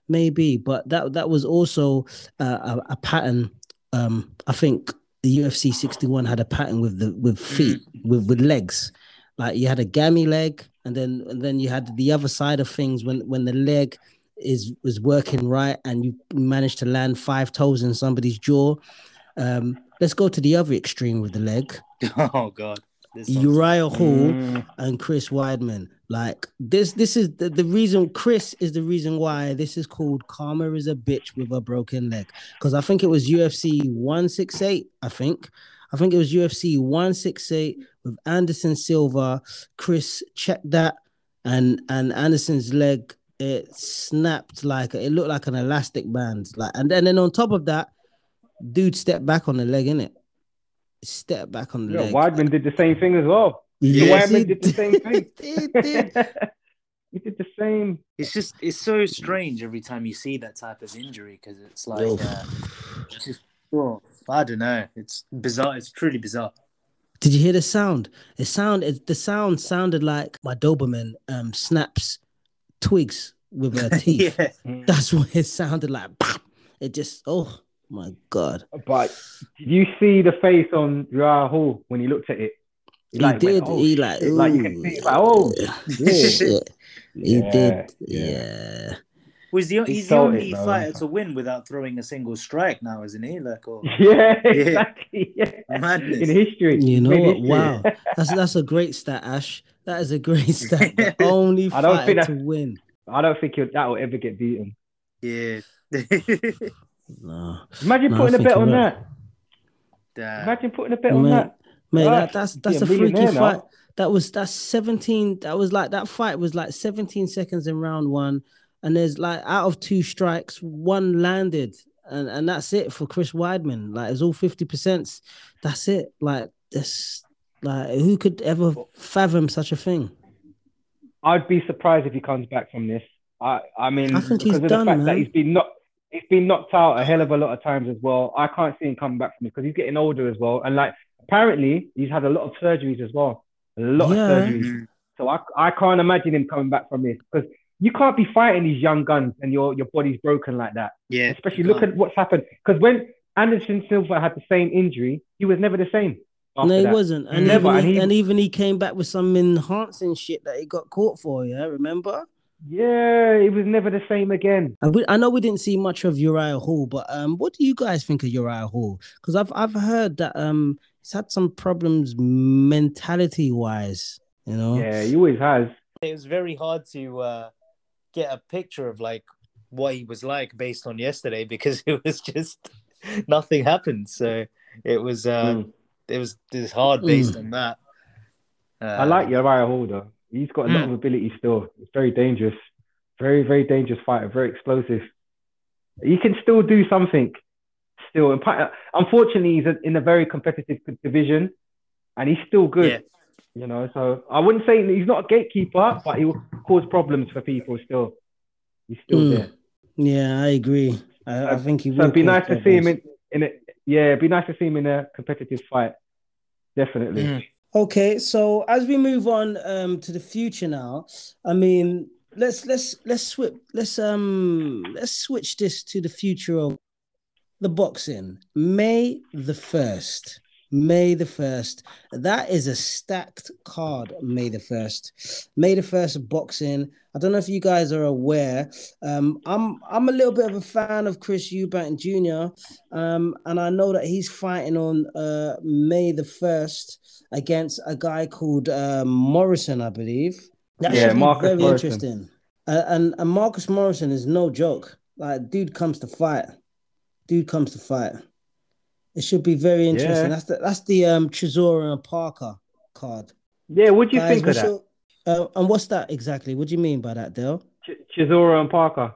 maybe. But that that was also uh, a, a pattern. Um, I think the UFC 61 had a pattern with the with feet, with with legs. Like you had a gammy leg, and then and then you had the other side of things when when the leg is was working right and you managed to land five toes in somebody's jaw. Um, let's go to the other extreme with the leg. Oh God. Uriah Hall Mm. and Chris Weidman. Like this, this is the, the reason. Chris is the reason why this is called "Karma is a bitch with a broken leg." Because I think it was UFC one six eight. I think, I think it was UFC one six eight with Anderson Silva. Chris checked that, and and Anderson's leg it snapped like it looked like an elastic band. Like and then, then on top of that, dude stepped back on the leg, innit? Step back on the Yeah, leg. Weidman did the same thing as well. Yes, Weidman he did the same thing. He did. he did the same. It's just it's so strange every time you see that type of injury because it's like Oof. uh, it's just oh, I don't know. It's bizarre. It's truly bizarre. Did you hear the sound? It sound it, the sound sounded like my Doberman um snaps twigs with her teeth. yeah. That's what it sounded like. It just oh my god. But did you see the face on Rahul when he looked at it? He, like, went, did. "Oh, he like, like you can see, like, oh, yeah, yeah. He Yeah, did. yeah. Yeah. Was the He he's the felt it, only fighter to win without throwing a single strike now, isn't he? Like, oh, yeah, exactly. Yeah. Madness. In history. You know what? Wow. That's that's a great stat, Ash. That is a great stat. The only I don't fighter think to that- win. I don't think he'll, that will ever get beaten. yeah. No. Imagine No, putting a think bet you're on right. that. Damn. Imagine putting a bet on that. Mate, Gosh, that, that's that's be a a freaky millionaire now. fight. That was that's 17. That was like that fight was like 17 seconds in round one. And there's like out of two strikes, one landed. And and that's it for Chris Weidman. Like it's all 50%. That's it. Like this like who could ever fathom such a thing? I'd be surprised if he comes back from this. I, I mean, I think he's of done, the fact man. that he's been knocked, he's been knocked out a hell of a lot of times as well. I can't see him coming back from this because he's getting older as well, and like apparently he's had a lot of surgeries as well, a lot Yeah. of surgeries. Mm-hmm. So I, I can't imagine him coming back from this because you can't be fighting these young guns and your your body's broken like that. Yeah. Especially look at what's happened because when Anderson Silva had the same injury, he was never the same. No, after he that. wasn't. And, Never, even and he, he- and even he came back with some enhancing shit that he got caught for, yeah, remember? Yeah, he was never the same again. I, we, I know we didn't see much of Uriah Hall, but um, what do you guys think of Uriah Hall? Because I've I've heard that um he's had some problems mentality wise. You know, Yeah, he always has. It was very hard to uh, get a picture of like what he was like based on yesterday because it was just nothing happened. So it was uh, Mm. it was it was hard based on that. Uh, I like Uriah Hall though. He's got a lot of ability still. It's very dangerous. Very, very dangerous fighter. Very explosive. He can still do something. Still, unfortunately, he's in a very competitive division, and he's still good. Yeah. You know, so I wouldn't say he's not a gatekeeper, but he will cause problems for people. Still, he's still Mm. there. yeah, I agree. I, I think he So it'd be cause nice to see him in, in a yeah. It'd be nice to see him in a competitive fight. Definitely. Mm. Okay, so as we move on um to the future now, I mean, let's let's let's switch let's um let's switch this to the future of the boxing. May the first. May the first. That is a stacked card. May the first. May the first boxing. I don't know if you guys are aware. Um, I'm I'm a little bit of a fan of Chris Eubank Jr. Um, and I know that he's fighting on uh May the first against a guy called uh, Morrison, I believe. That Yeah, should be Marcus very Morrison. interesting. Uh, and and Marcus Morrison is no joke. Like, dude comes to fight. Dude comes to fight. It should be very interesting. Yeah. That's the that's the um Chisora and Parker card. Yeah. What do you Guys, think of that? your- uh, and what's that exactly? What do you mean by that, Dale? Ch- Chisora and Parker.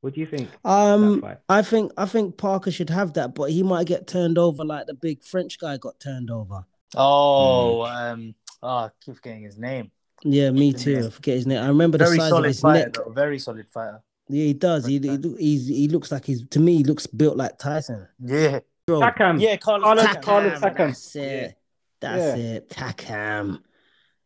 What do you think? Um. I think I think Parker should have that, but he might get turned over like the big French guy got turned over. Oh, um, oh, I keep forgetting his name. Yeah, me too. I forget his name. I remember the Very size of solid his fighter, neck. though. Very solid fighter. Yeah, he does. He, he he's, he looks like he's to me. He looks built like Tyson. Yeah, Bro, Takam. yeah, Carlos. Carlos- Takam. Carlos Takam. That's it. Yeah. That's Yeah. it. Takam.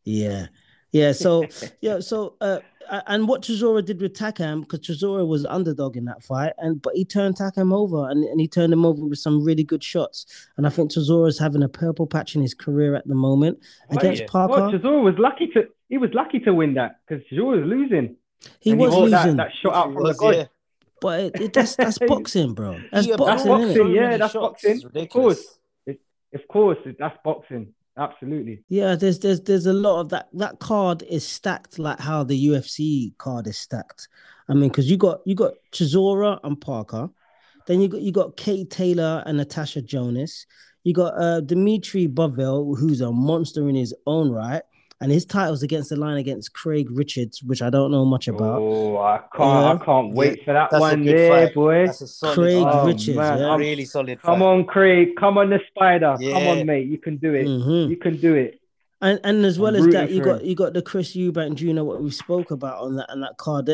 Yeah. Yeah. So yeah. So uh, and what Chisora did with Takam, because Chisora was underdog in that fight, and but he turned Takam over, and, and he turned him over with some really good shots. And I think Chisora's having a purple patch in his career at the moment Well, against yeah. Parker. Well, Chisora was lucky to he was lucky to win that because Chisora was losing. he And was brought losing, that, that shot out from Was, the god. Yeah. but it, it, that's that's boxing, bro. That's Yeah, but That's boxing, boxing, yeah, that's shots, boxing. Of course. It, of course, that's boxing. Absolutely. Yeah, there's there's there's a lot of that. That card is stacked like how the UFC card is stacked. I mean, because you got you got Chisora and Parker, then you got you got Kate Taylor and Natasha Jonas. You got uh Dmitry Bivol, who's a monster in his own right, and his title's against the line against Craig Richards, which I don't know much about. Oh, I can't Yeah. I can't wait for that That's one good there, fight. boy. That's a solid Craig fight. Oh, Richards, man, yeah. Really solid. Come fight. on, Craig. Come on, the spider. Come on, mate. You can do it. Mhm. You can do it. And and as well I'm as that, you for got you got the Chris Eubank Jr. what we spoke about on that on that card.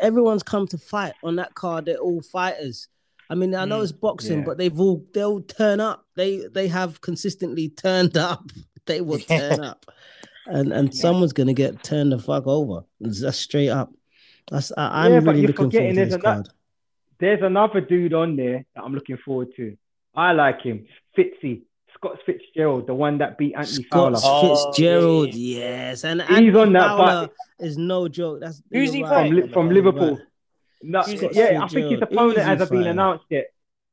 Everyone's come to fight on that card. They're all fighters. I mean, I know Mm, it's boxing, yeah. but they've all they'll turn up. They they have consistently turned up. They will turn up, and and someone's gonna get turned the fuck over. That's straight up. That's I, I'm Yeah, really you're looking forward to there's this ano- card. There's another dude on there that I'm looking forward to. I like him. Fitzy. Scott Fitzgerald, the one that beat Anthony Scott Fowler. Oh, Fitzgerald, yeah. yes, and He's Anthony on that, Fowler but- is no joke. That's Who's he right. from. Li- from Liverpool. right. No, Scott yeah, I think his opponent hasn't been announced yet.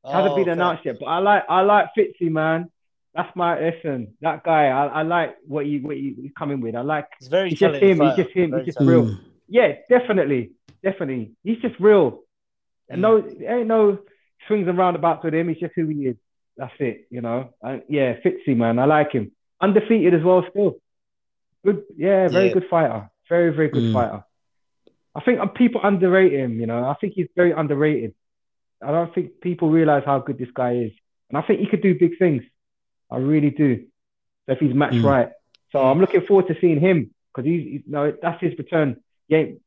hasn't Oh, been announced yet. But I like I like Fitzy, man. That's my listen. That guy, I, I like what you what he's coming with. I like He's very He's just him, he's fighter. just him, Very he's just real. Mm. yeah, definitely, definitely. He's just real. And no, there ain't no swings and roundabouts with him. He's just who he is. That's it, you know. And yeah, Fitzy, man, I like him. Undefeated as well, still. Good, yeah, very Yeah. good fighter. Very, very good Mm. fighter. I think uh, people underrate him. You know, I think he's very underrated. I don't think people realize how good this guy is, and I think he could do big things. I really do. So if he's matched Mm. right, so I'm looking forward to seeing him because he's, he's no, that's his return game.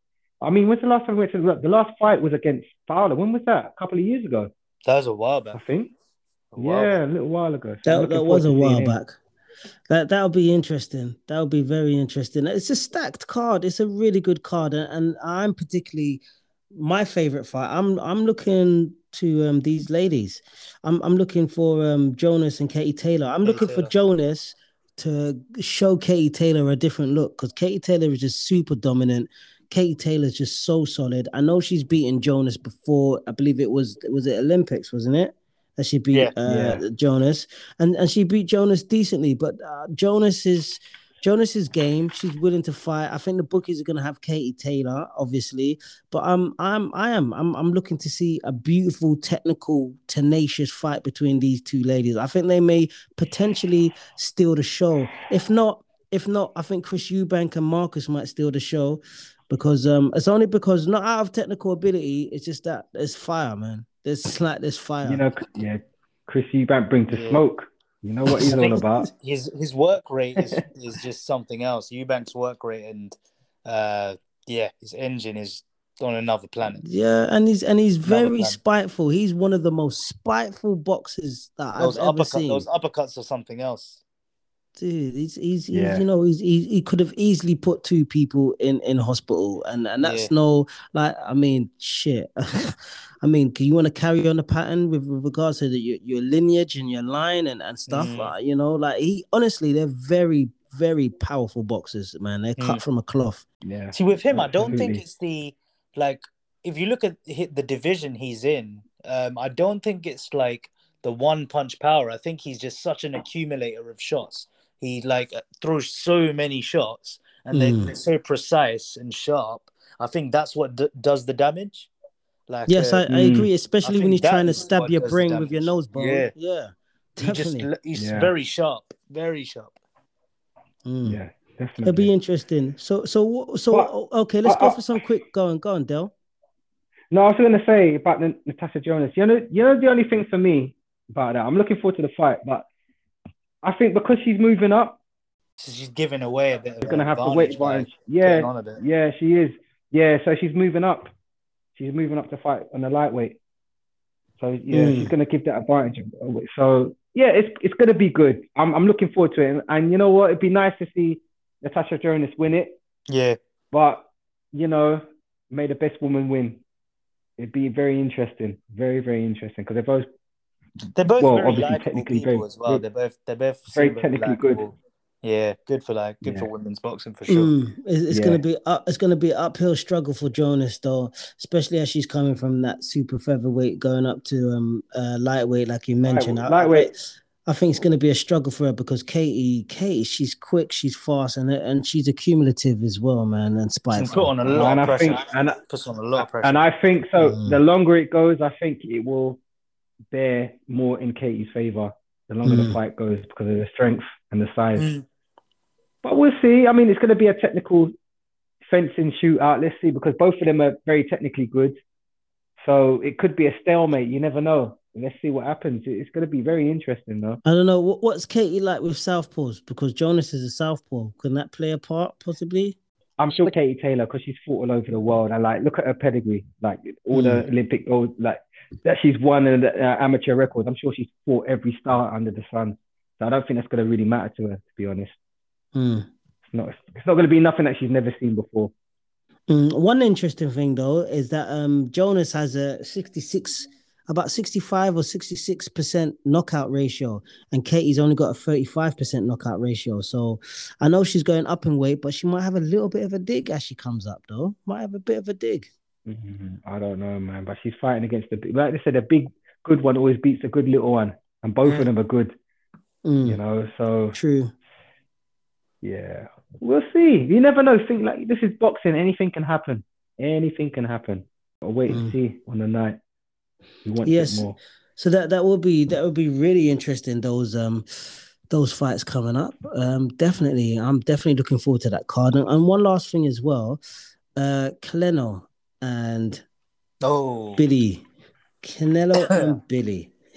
I mean, when's the last time we went to the, the last fight was against Fowler? When was that? A couple of years ago, That was a while back. I think. A yeah, back. a little while ago. So That, that was a while seeing him. back. That that'll be interesting. That'll be very interesting. It's a stacked card. It's a really good card, and, and I'm particularly my favorite fight. I'm I'm looking to um these ladies. I'm I'm looking for um Jonas and Katie Taylor. I'm Katie looking for Jonas to show Katie Taylor a different look because Katie Taylor is just super dominant. Katie Taylor's just so solid. I know she's beaten Jonas before. I believe it was was it Olympics, wasn't it? That she beat Yeah. uh, Yeah. Jonas, and and she beat Jonas decently. But uh, Jonas is Jonas's game. She's willing to fight. I think the bookies are gonna have Katie Taylor, obviously. But um, I'm I am I'm I'm looking to see a beautiful, technical, tenacious fight between these two ladies. I think they may potentially steal the show. If not, if not, I think Chris Eubank and Marcus might steal the show because um, it's only because not out of technical ability. It's just that there's fire, man. There's like there's fire. You know, yeah, Chris Eubank bring to Yeah. smoke. You know what he's all about. His his work rate is is just something else. Eubank's work rate and uh yeah, his engine is on another planet. Yeah, and he's and he's Another very plan. spiteful. He's one of the most spiteful boxers that Those I've ever uppercut, seen. those uppercuts are something else. Dude, he's he's, he's you know he's, he he could have easily put two people in in hospital, and and that's Yeah. no like I mean shit. I mean, can you want to carry on the pattern with, with regards to the, your your lineage and your line and and stuff? Mm. Uh, you know, like he honestly, they're very very powerful boxers, man. They're cut Mm. from a cloth. Yeah. See, with him, I don't think it's the like. If you look at the division he's in, um, I don't think it's like the one punch power. I think he's just such an accumulator of shots. He like uh, throws so many shots, and they, Mm. they're so precise and sharp. I think that's what d- does the damage. Like, Yes, uh, I, I agree, especially when think you're trying to stab your brain with your nose bone. Yeah. yeah, he just definitely. he's Yeah. very sharp, very sharp. Mm. Yeah, It'll be interesting. So, so, so, But- okay, let's I- go for some quick. Go on, go on, Del. No, I was going to say about the, Natasha Jonas. You know, you know the only thing for me about that. I'm looking forward to the fight, but I think because she's moving up, So she's giving away a bit. she's of going to have to weight by advantage. Yeah, getting on a bit. yeah, she is. Yeah, so she's moving up. she's moving up to fight on the lightweight. So yeah, Mm. she's gonna give that advantage. So yeah, it's it's gonna be good. I'm I'm looking forward to it. And, and you know what? It'd be nice to see Natasha Jonas win it, Yeah. but you know, may the best woman win. It'd be very interesting, very very interesting because they're both They're both Well, very obviously technically people very- as well. They're both they're both very seem technically good. Yeah, good for like good Yeah. for women's boxing for sure. Mm, it's it's Yeah. gonna be up, it's gonna be an uphill struggle for Jonas though, especially as she's coming from that super featherweight going up to um uh, lightweight, like you mentioned. I- I lightweight. think- I think it's going to be a struggle for her because Katie, Katie, she's quick, she's fast, and and she's accumulative as well, man, and spiteful. put on a lot And of I pressure. think- and puts on a lot of pressure. And I think so. Mm. The longer it goes, I think it will bear more in Katie's favor. The longer Mm. the fight goes because of the strength and the size. Mm. But we'll see. I mean, it's going to be a technical fencing shootout. Let's see because both of them are very technically good. So it could be a stalemate. You never know. Let's see what happens. It's going to be very interesting, though. I don't know what's Katie like with southpaws because Jonas is a southpaw. Can that play a part possibly? I'm sure Katie Taylor, because she's fought all over the world, and like look at her pedigree, like all the Olympic gold, like that she's won in the uh, amateur records. I'm sure she's fought every star under the sun. So I don't think that's going to really matter to her, to be honest. Hmm. It's not. It's not going to be nothing that she's never seen before. Mm, one interesting thing though is that um Jonas has a 66 about 65 or 66 percent knockout ratio and Katie's only got a 35 percent knockout ratio so I know she's going up in weight but she might have a little bit of a dig as she comes up though might have a bit of a dig Mhm. I don't know, man, but she's fighting against the big- like they said, a big good one always beats a good little one, and both Mm. of them are good, Mm, you know. So true yeah, we'll see. You never know. Think like this is boxing. Anything can happen. Anything can happen. I'll wait and Mm. see on the night. We want Yes. more. so that that will be that will be really interesting those um those fights coming up um definitely I'm definitely looking forward to that card and, and one last thing as well uh Canelo and oh, Billy. Canelo and Billy.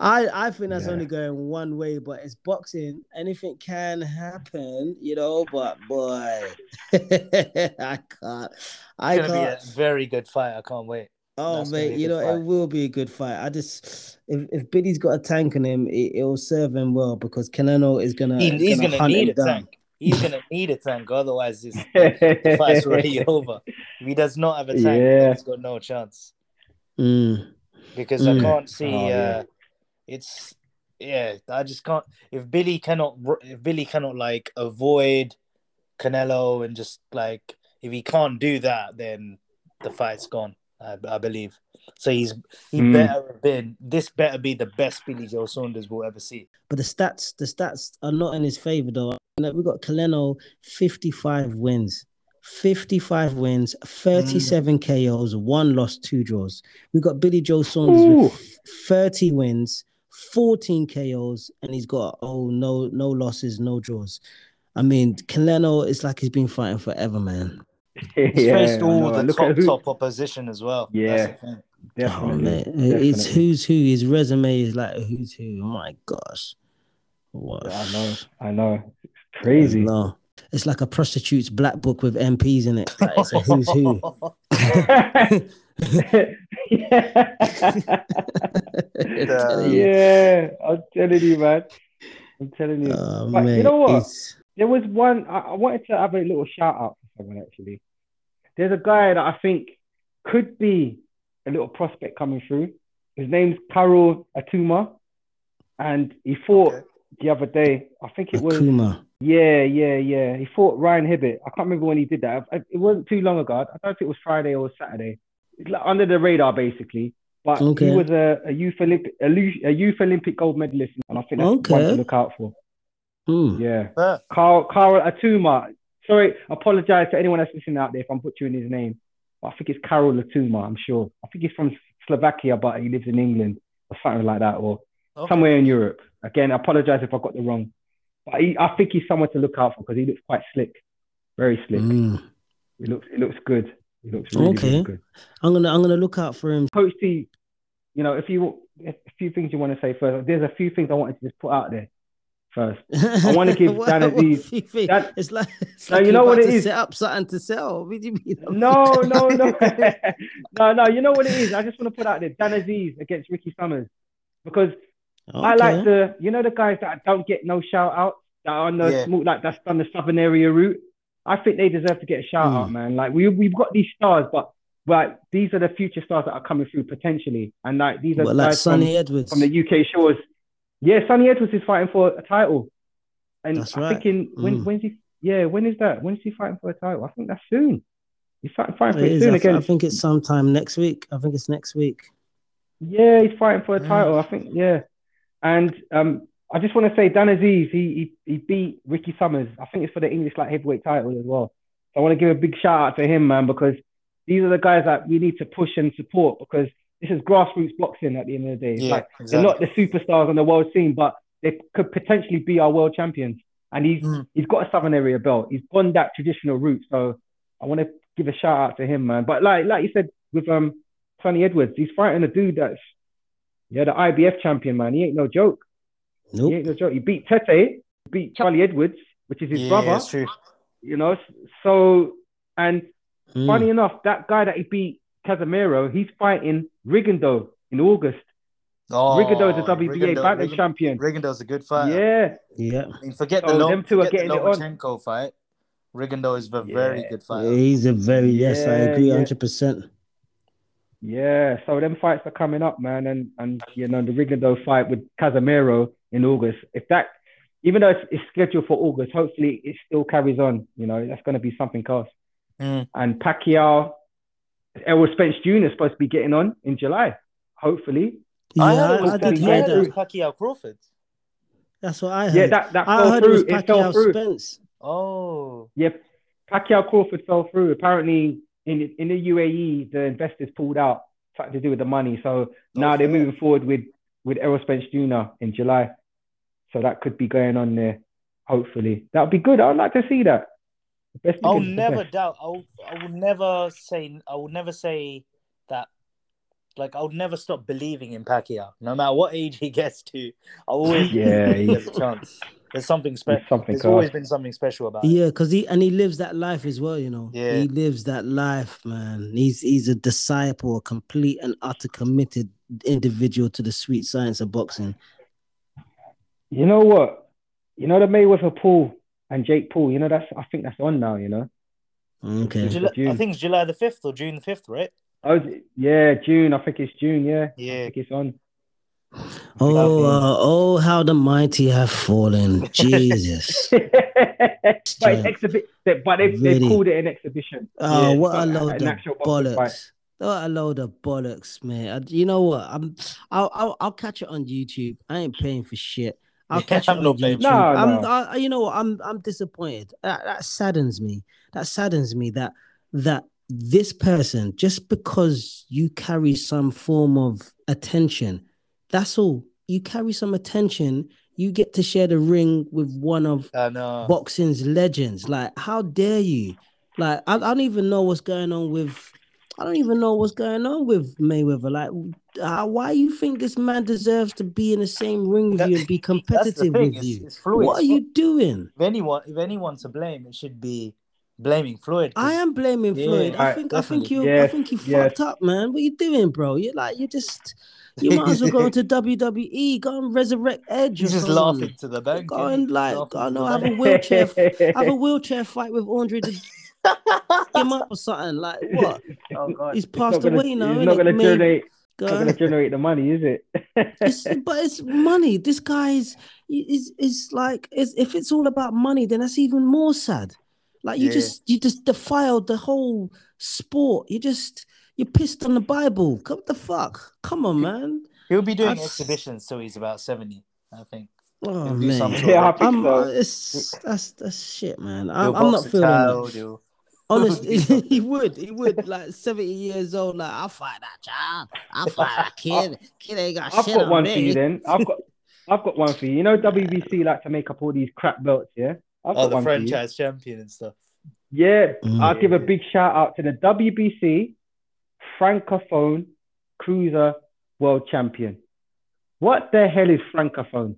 I I think that's Yeah. only going one way, but it's boxing. Anything can happen, you know. But boy, I can't. I it's gonna be a can't. very good fight. I can't wait. Oh that's mate, you know fight. it will be a good fight. I just if, if Billy's got a tank on him, it, will serve him well because Canelo is gonna He, he's gonna hunt need him a down. tank. He's gonna need a tank. Otherwise, this the fight's already over. If he does not have a tank, Yeah. he's got no chance. Mm, Because I Mm. can't see. Oh, yeah. uh, it's yeah. I just can't. If Billy cannot, if Billy cannot like avoid Canelo and just like if he can't do that, then the fight's gone. I, I believe. So he's he Mm. better have been. This better be the best Billy Joe Saunders will ever see. But the stats, the stats are not in his favor though. Like, We got Canelo, 55 wins, 55 wins, 37 KOs, one loss, two draws. We got Billy Joe Saunders with 30 wins, 14 KOs, and he's got oh no, no losses, no draws. I mean, Canelo is like he's been fighting forever, man. He's yeah, faced all the Look top at who- top opposition as well. Yeah. That's the thing. Oh Definitely, it's who's who. His resume is like who's who. Oh my gosh, what? I know, I know. It's crazy. No, it's like a prostitute's black book with MPs in it. Like, it's a who's who. Yeah, I'm telling you, man. I'm telling you. Oh, But you know what? it's- There was one I, I wanted to have a little shout out for someone actually. There's a guy that I think could be a little prospect coming through. His name's Carol Atuma, and he fought Okay. the other day. I think it was Akuma. yeah, yeah, yeah. He fought Ryan Hibbett. I can't remember when he did that. I- It wasn't too long ago. I don't know if it was Friday or Saturday. It's like under the radar basically. But Okay. he was a, a youth Olympic a, youth Olympic gold medalist, and I think that's one to look out for. Hmm. Yeah. Yeah. Carl Carl Atuma. Sorry, apologize to anyone that's listening out there if I'm butchering his name. I think it's Carol Latuma, I'm sure. I think he's from Slovakia, but he lives in England or something like that, or Okay. somewhere in Europe. Again, I apologize if I got the wrong. But he, I think he's someone to look out for because he looks quite slick. Very slick. Hmm. He looks it looks good. He looks really, Okay. really good. I'm gonna I'm gonna look out for him. Coach T, you know, if you a few things you want to say first, there's a few things I wanted to just put out there. First. I want to give What- Dan what Azeez. do? Dan- it's like, it's No, like you know what it is? Set up something to sell. What do you mean? No, no, no, no, no. You know what it is? I just want to put out there Dan Azeez against Ricky Summers because I like the, you know, the guys that don't get no shout out that are on the Yeah. small, like that's done the southern area route. I think they deserve to get a shout out, Mm. man. Like we we've got these stars, but like these are the future stars that are coming through potentially, and like these are But like guys from, Edwards. from the UK shores. Yeah, Sunny Edwards is fighting for a title, and That's I'm right. thinking when Mm. when's he? Yeah, when is that? When is he fighting for a title? I think that's soon. He's fighting, fighting for It it soon I, th- I think it's sometime next week. I think it's next week. Yeah, he's fighting for a title. I think. Yeah, and um, I just want to say Dan Azeez, he, he he beat Ricky Summers. I think it's for the English light heavyweight title as well. So I want to give a big shout out to him, man, because these are the guys that we need to push and support because this is grassroots boxing at the end of the day. Yeah, like exactly. they're not the superstars on the world scene, but they could potentially be our world champions. And he's Mm. he's got a Southern area belt. He's gone that traditional route. So I want to give a shout out to him, man. But like like you said with um Sunny Edwards, he's fighting a dude that's yeah the IBF champion, man. He ain't no joke. Nope. He ain't no joke. He beat Tete, beat Charlie Edwards, which is his yeah, brother. that's true. You know, so and Mm. funny enough, that guy that he beat Casimero, he's fighting Rigondeaux in August. Oh, Rigondeaux is the WBA Rigondeaux- bantam Rigon- champion. Rigondeaux's a good fighter. Yeah, Yeah. I mean, forget So the Lo- them two are getting the it on. Lomachenko fight. Rigondeaux is a very good fighter. He's a very yes. I Yeah, agree, yeah. hundred percent. yeah. So them fights are coming up, man, and and you know the Rigondeaux fight with Casimero in August. If that, even though it's, it's scheduled for August, hopefully it still carries on. You know, that's going to be something else. Mm. And Pacquiao, Errol Spence Jr. is supposed to be getting on in July. Hopefully, Yeah, I heard I, it was, I did Pacquiao- hear heard it was that. Pacquiao Crawford. That's what I heard. yeah, that that I fell heard it was through. It, fell through. Spence. Oh, Yeah, Pacquiao Crawford fell through. Apparently, in in the UAE, the investors pulled out, something to do with the money. So now they're moving forward with with Errol Spence Jr. in July. So that could be going on there. Hopefully, that would be good. I'd like to see that. The best I'll never doubt. I'll, I will never say. I will never say that. Like I'll never stop believing in Pacquiao, no matter what age he gets to. I always Yeah, he has a chance. There's something special. It's something There's always been something special about it. Yeah, because he and he lives that life as well, you know. Yeah. He lives that life, man. He's he's a disciple, a complete and utter committed individual to the sweet science of boxing. You know what? You know the Mayweather Paul and Jake Paul. You know that's. I think that's on now. You know. Okay. July, I June. think it's July the fifth or June the fifth, right? Oh yeah, June. I think it's June. Yeah, I Yeah. think it's on. Oh, uh, oh, how the mighty have fallen. Jesus. but it's exhibi- they- but they they called it an exhibition. Oh, Yeah, what a load of actual boxing fight. bollocks. What a load of bollocks, man. I- you know what? I'm I'll, I'll I'll catch it on YouTube. I ain't paying for shit. I'll Yeah, catch it I'm on not paying YouTube. I'm, No, I, you know what? I'm I'm disappointed. That, that saddens me. That saddens me that that this person just because you carry some form of attention, that's all. You carry some attention. You get to share the ring with one of I know. boxing's legends. Like, how dare you? Like, I, I don't even know what's going on with. I don't even know what's going on with Mayweather. Like, uh, why you think this man deserves to be in the same ring with That- you and be competitive with It's, you? it's Floyd. What are you doing? If anyone, if anyone to blame, it should be blaming Floyd. I am blaming Yeah, Floyd. I alright, think I think definitely. you I think you yes. fucked up, man. What are you doing, bro? You're like you just you might as well go into WWE, go and resurrect Edge. He's or just something. laughing to the bank. Go innit? and like Laughing go to and have a wheelchair have a wheelchair fight with Andre to him up or something. Like what? Oh god. He's It's not passed gonna, away now. It's not going to May- generate. go Not going to generate the money, is it? It's, but it's money. This guy's is is like is if it's all about money, then that's even more sad. Like you Yeah. just you just defiled the whole sport. You just you pissed on the Bible. What the fuck? Come on, man. He'll be doing That's- exhibitions till he's about seventy. I think. Oh He'll do some man. Yeah, I of- think I'm, so. uh, it's that's that's shit, man. I'm, I'm not feeling child, that. he'll- Honestly, he would. He would. Like seventy years old. Like I'll fight that child. I'll fight that kid. Kid ain't got shit. I've got on one me. for you then. I've got I've got one for you. You know WBC like to make up all these crap belts, yeah? I've Oh, got the one franchise champion and stuff. Yeah, Mm. I'll give a big shout out to the WBC Francophone Cruiser World Champion. What the hell is Francophone?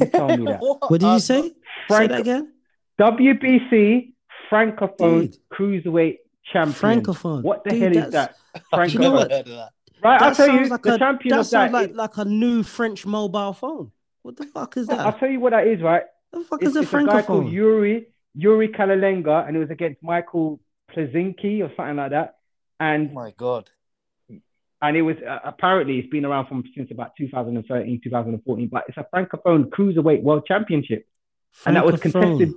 You tell me that. What did you say? Say that again. WBC Francophone Dude. Cruiserweight Champion. Francophone. What the Dude, hell is that? I've you know what? never heard of that. Right, I'll tell you, sounds like the a, champion that of sounds that. like, is- like a new French mobile phone. What the fuck is that? I'll tell you what that is, right? the fuck It's, is a it's a guy called? Yuri Yuri Kalalenga, and it was against Michael Plazinki or something like that. Oh And my god. and it was uh, apparently it's been around from since about 2013, 2014. But it's a francophone cruiserweight world championship, and that was contested Francophone.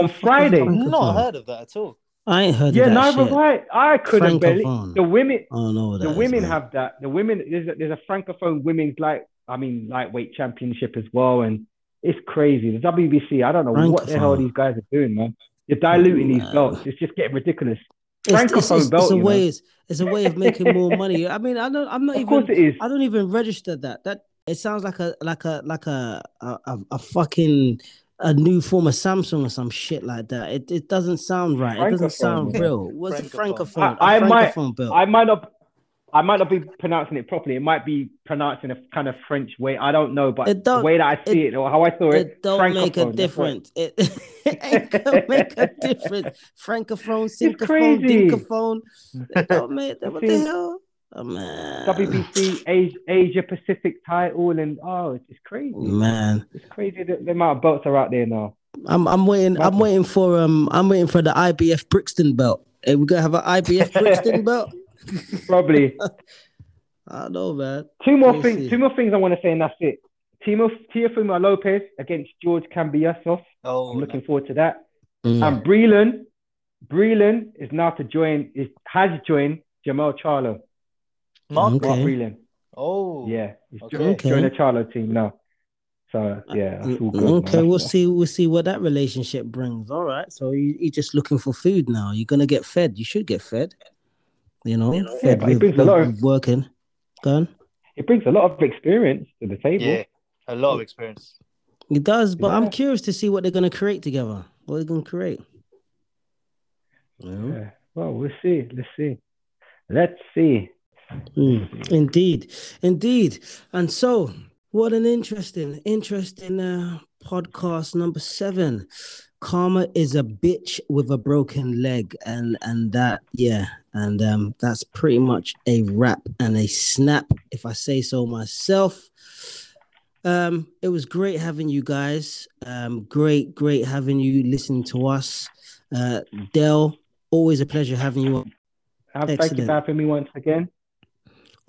On Friday. I've not heard of that at all. I ain't heard Yeah, of that neither shit. have I. I couldn't believe the women. Oh don't know what The women man. have that. The women there's a, there's a francophone women's light. I mean lightweight championship as well, and it's crazy. The WBC. I don't know what the hell these guys are doing, man. They're diluting these belts. It's just getting ridiculous. It's, it's, Francophone it's, belt, it's a way. It's, it's a way of making more money. I mean, I don't. I'm not Of even. course it is. I don't even register that. That it sounds like a like a like a a, a, a fucking a new form of Samsung or some shit like that. It it doesn't sound right. It doesn't sound real. What's a Francophone. francophone? I- A I might- francophone belt. I might not. I might not be pronouncing it properly. It might be pronounced in a kind of French way. I don't know, but It the don't- way that I see it, or how I saw it, it don't make a francophone, that's what- difference. It, it ain't gonna make a difference. Francophone, syncophone, crazy. dinkophone. It don't make what the hell? Oh man. WBC Asia, Asia Pacific title, and oh, it's just crazy. Man. It's crazy that the amount of belts are out there now. I'm I'm waiting. I'm waiting for um. I'm waiting for the IBF Brixton belt. Hey, we gonna have an IBF Brixton belt. Probably I know, man. two more Let me things. see. Two more things I want to say, and that's it. Timo Teofimo Lopez against George Kambosos. Oh, I'm looking forward to that. Mm. And Breland, Breland is now to join. Is has joined Jermall Charlo. Mark. Okay. Mark Breland. Oh, Yeah, he's Okay. jo- Okay. joined the Charlo team now. So yeah, that's all good. Okay, man. we'll see. We'll see what that relationship brings. All right. So you, you're just looking for food now. You're gonna get fed. You should get fed. You know, fed but it with, brings a with- lot of- working. Go on. It brings a lot of experience to the table. yeah, a lot of experience. It does, but I'm curious to see what they're gonna create together. What they're gonna create. You know? Yeah. Well, we'll see. Let's see. Let's see. Mm, indeed, indeed. And so, what an interesting, interesting uh, podcast number seven. Karma is a bitch with a broken leg, and and that, yeah, and um, that's pretty much a wrap and a snap, if I say so myself. Um, it was great having you guys. Um, great, great having you listening to us. Uh, Dell, always a pleasure having you on. Thank you for having me once again.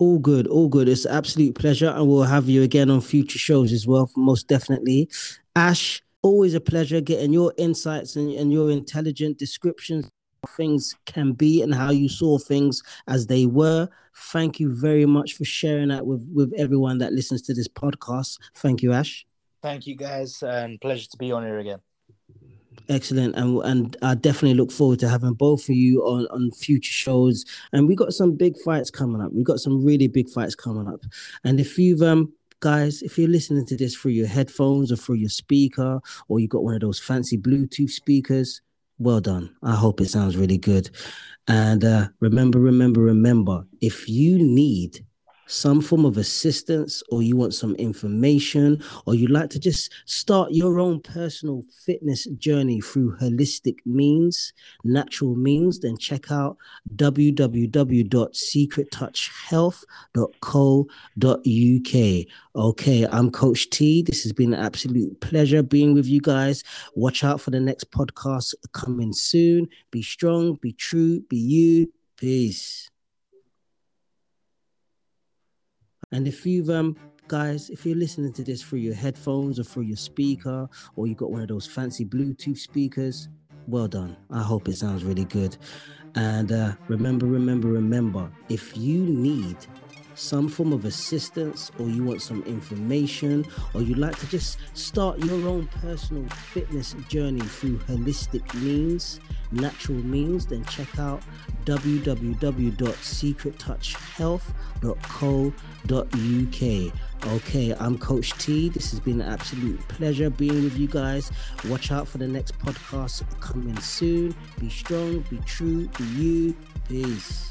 All good, all good. It's an absolute pleasure, and we'll have you again on future shows as well, most definitely. Ash, always a pleasure getting your insights and, and your intelligent descriptions of things can be and how you saw things as they were. Thank you very much for sharing that with, with everyone that listens to this podcast. Thank you, Ash. Thank you guys, and pleasure to be on here again. Excellent, and and I definitely look forward to having both of you on on future shows. And we got some big fights coming up. We got some really big fights coming up. And if you've um guys, if you're listening to this through your headphones or through your speaker, or you got one of those fancy Bluetooth speakers, well done. I hope it sounds really good. And uh, remember, remember, remember, if you need some form of assistance or you want some information or you'd like to just start your own personal fitness journey through holistic means, natural means, then check out www.secrettouchhealth.co.uk. Okay, I'm Coach T. This has been an absolute pleasure being with you guys. Watch out for the next podcast coming soon. Be strong, be true, be you. Peace. And if you've um guys, if you're listening to this through your headphones or through your speaker, or you've got one of those fancy Bluetooth speakers, well done. I hope it sounds really good. And uh, remember, remember, remember, if you need some form of assistance or you want some information or you'd like to just start your own personal fitness journey through holistic means, natural means, then check out www.secrettouchhealth.co.uk. Okay, I'm Coach T. This has been an absolute pleasure being with you guys. Watch out for the next podcast coming soon. Be strong, be true, be you. Peace.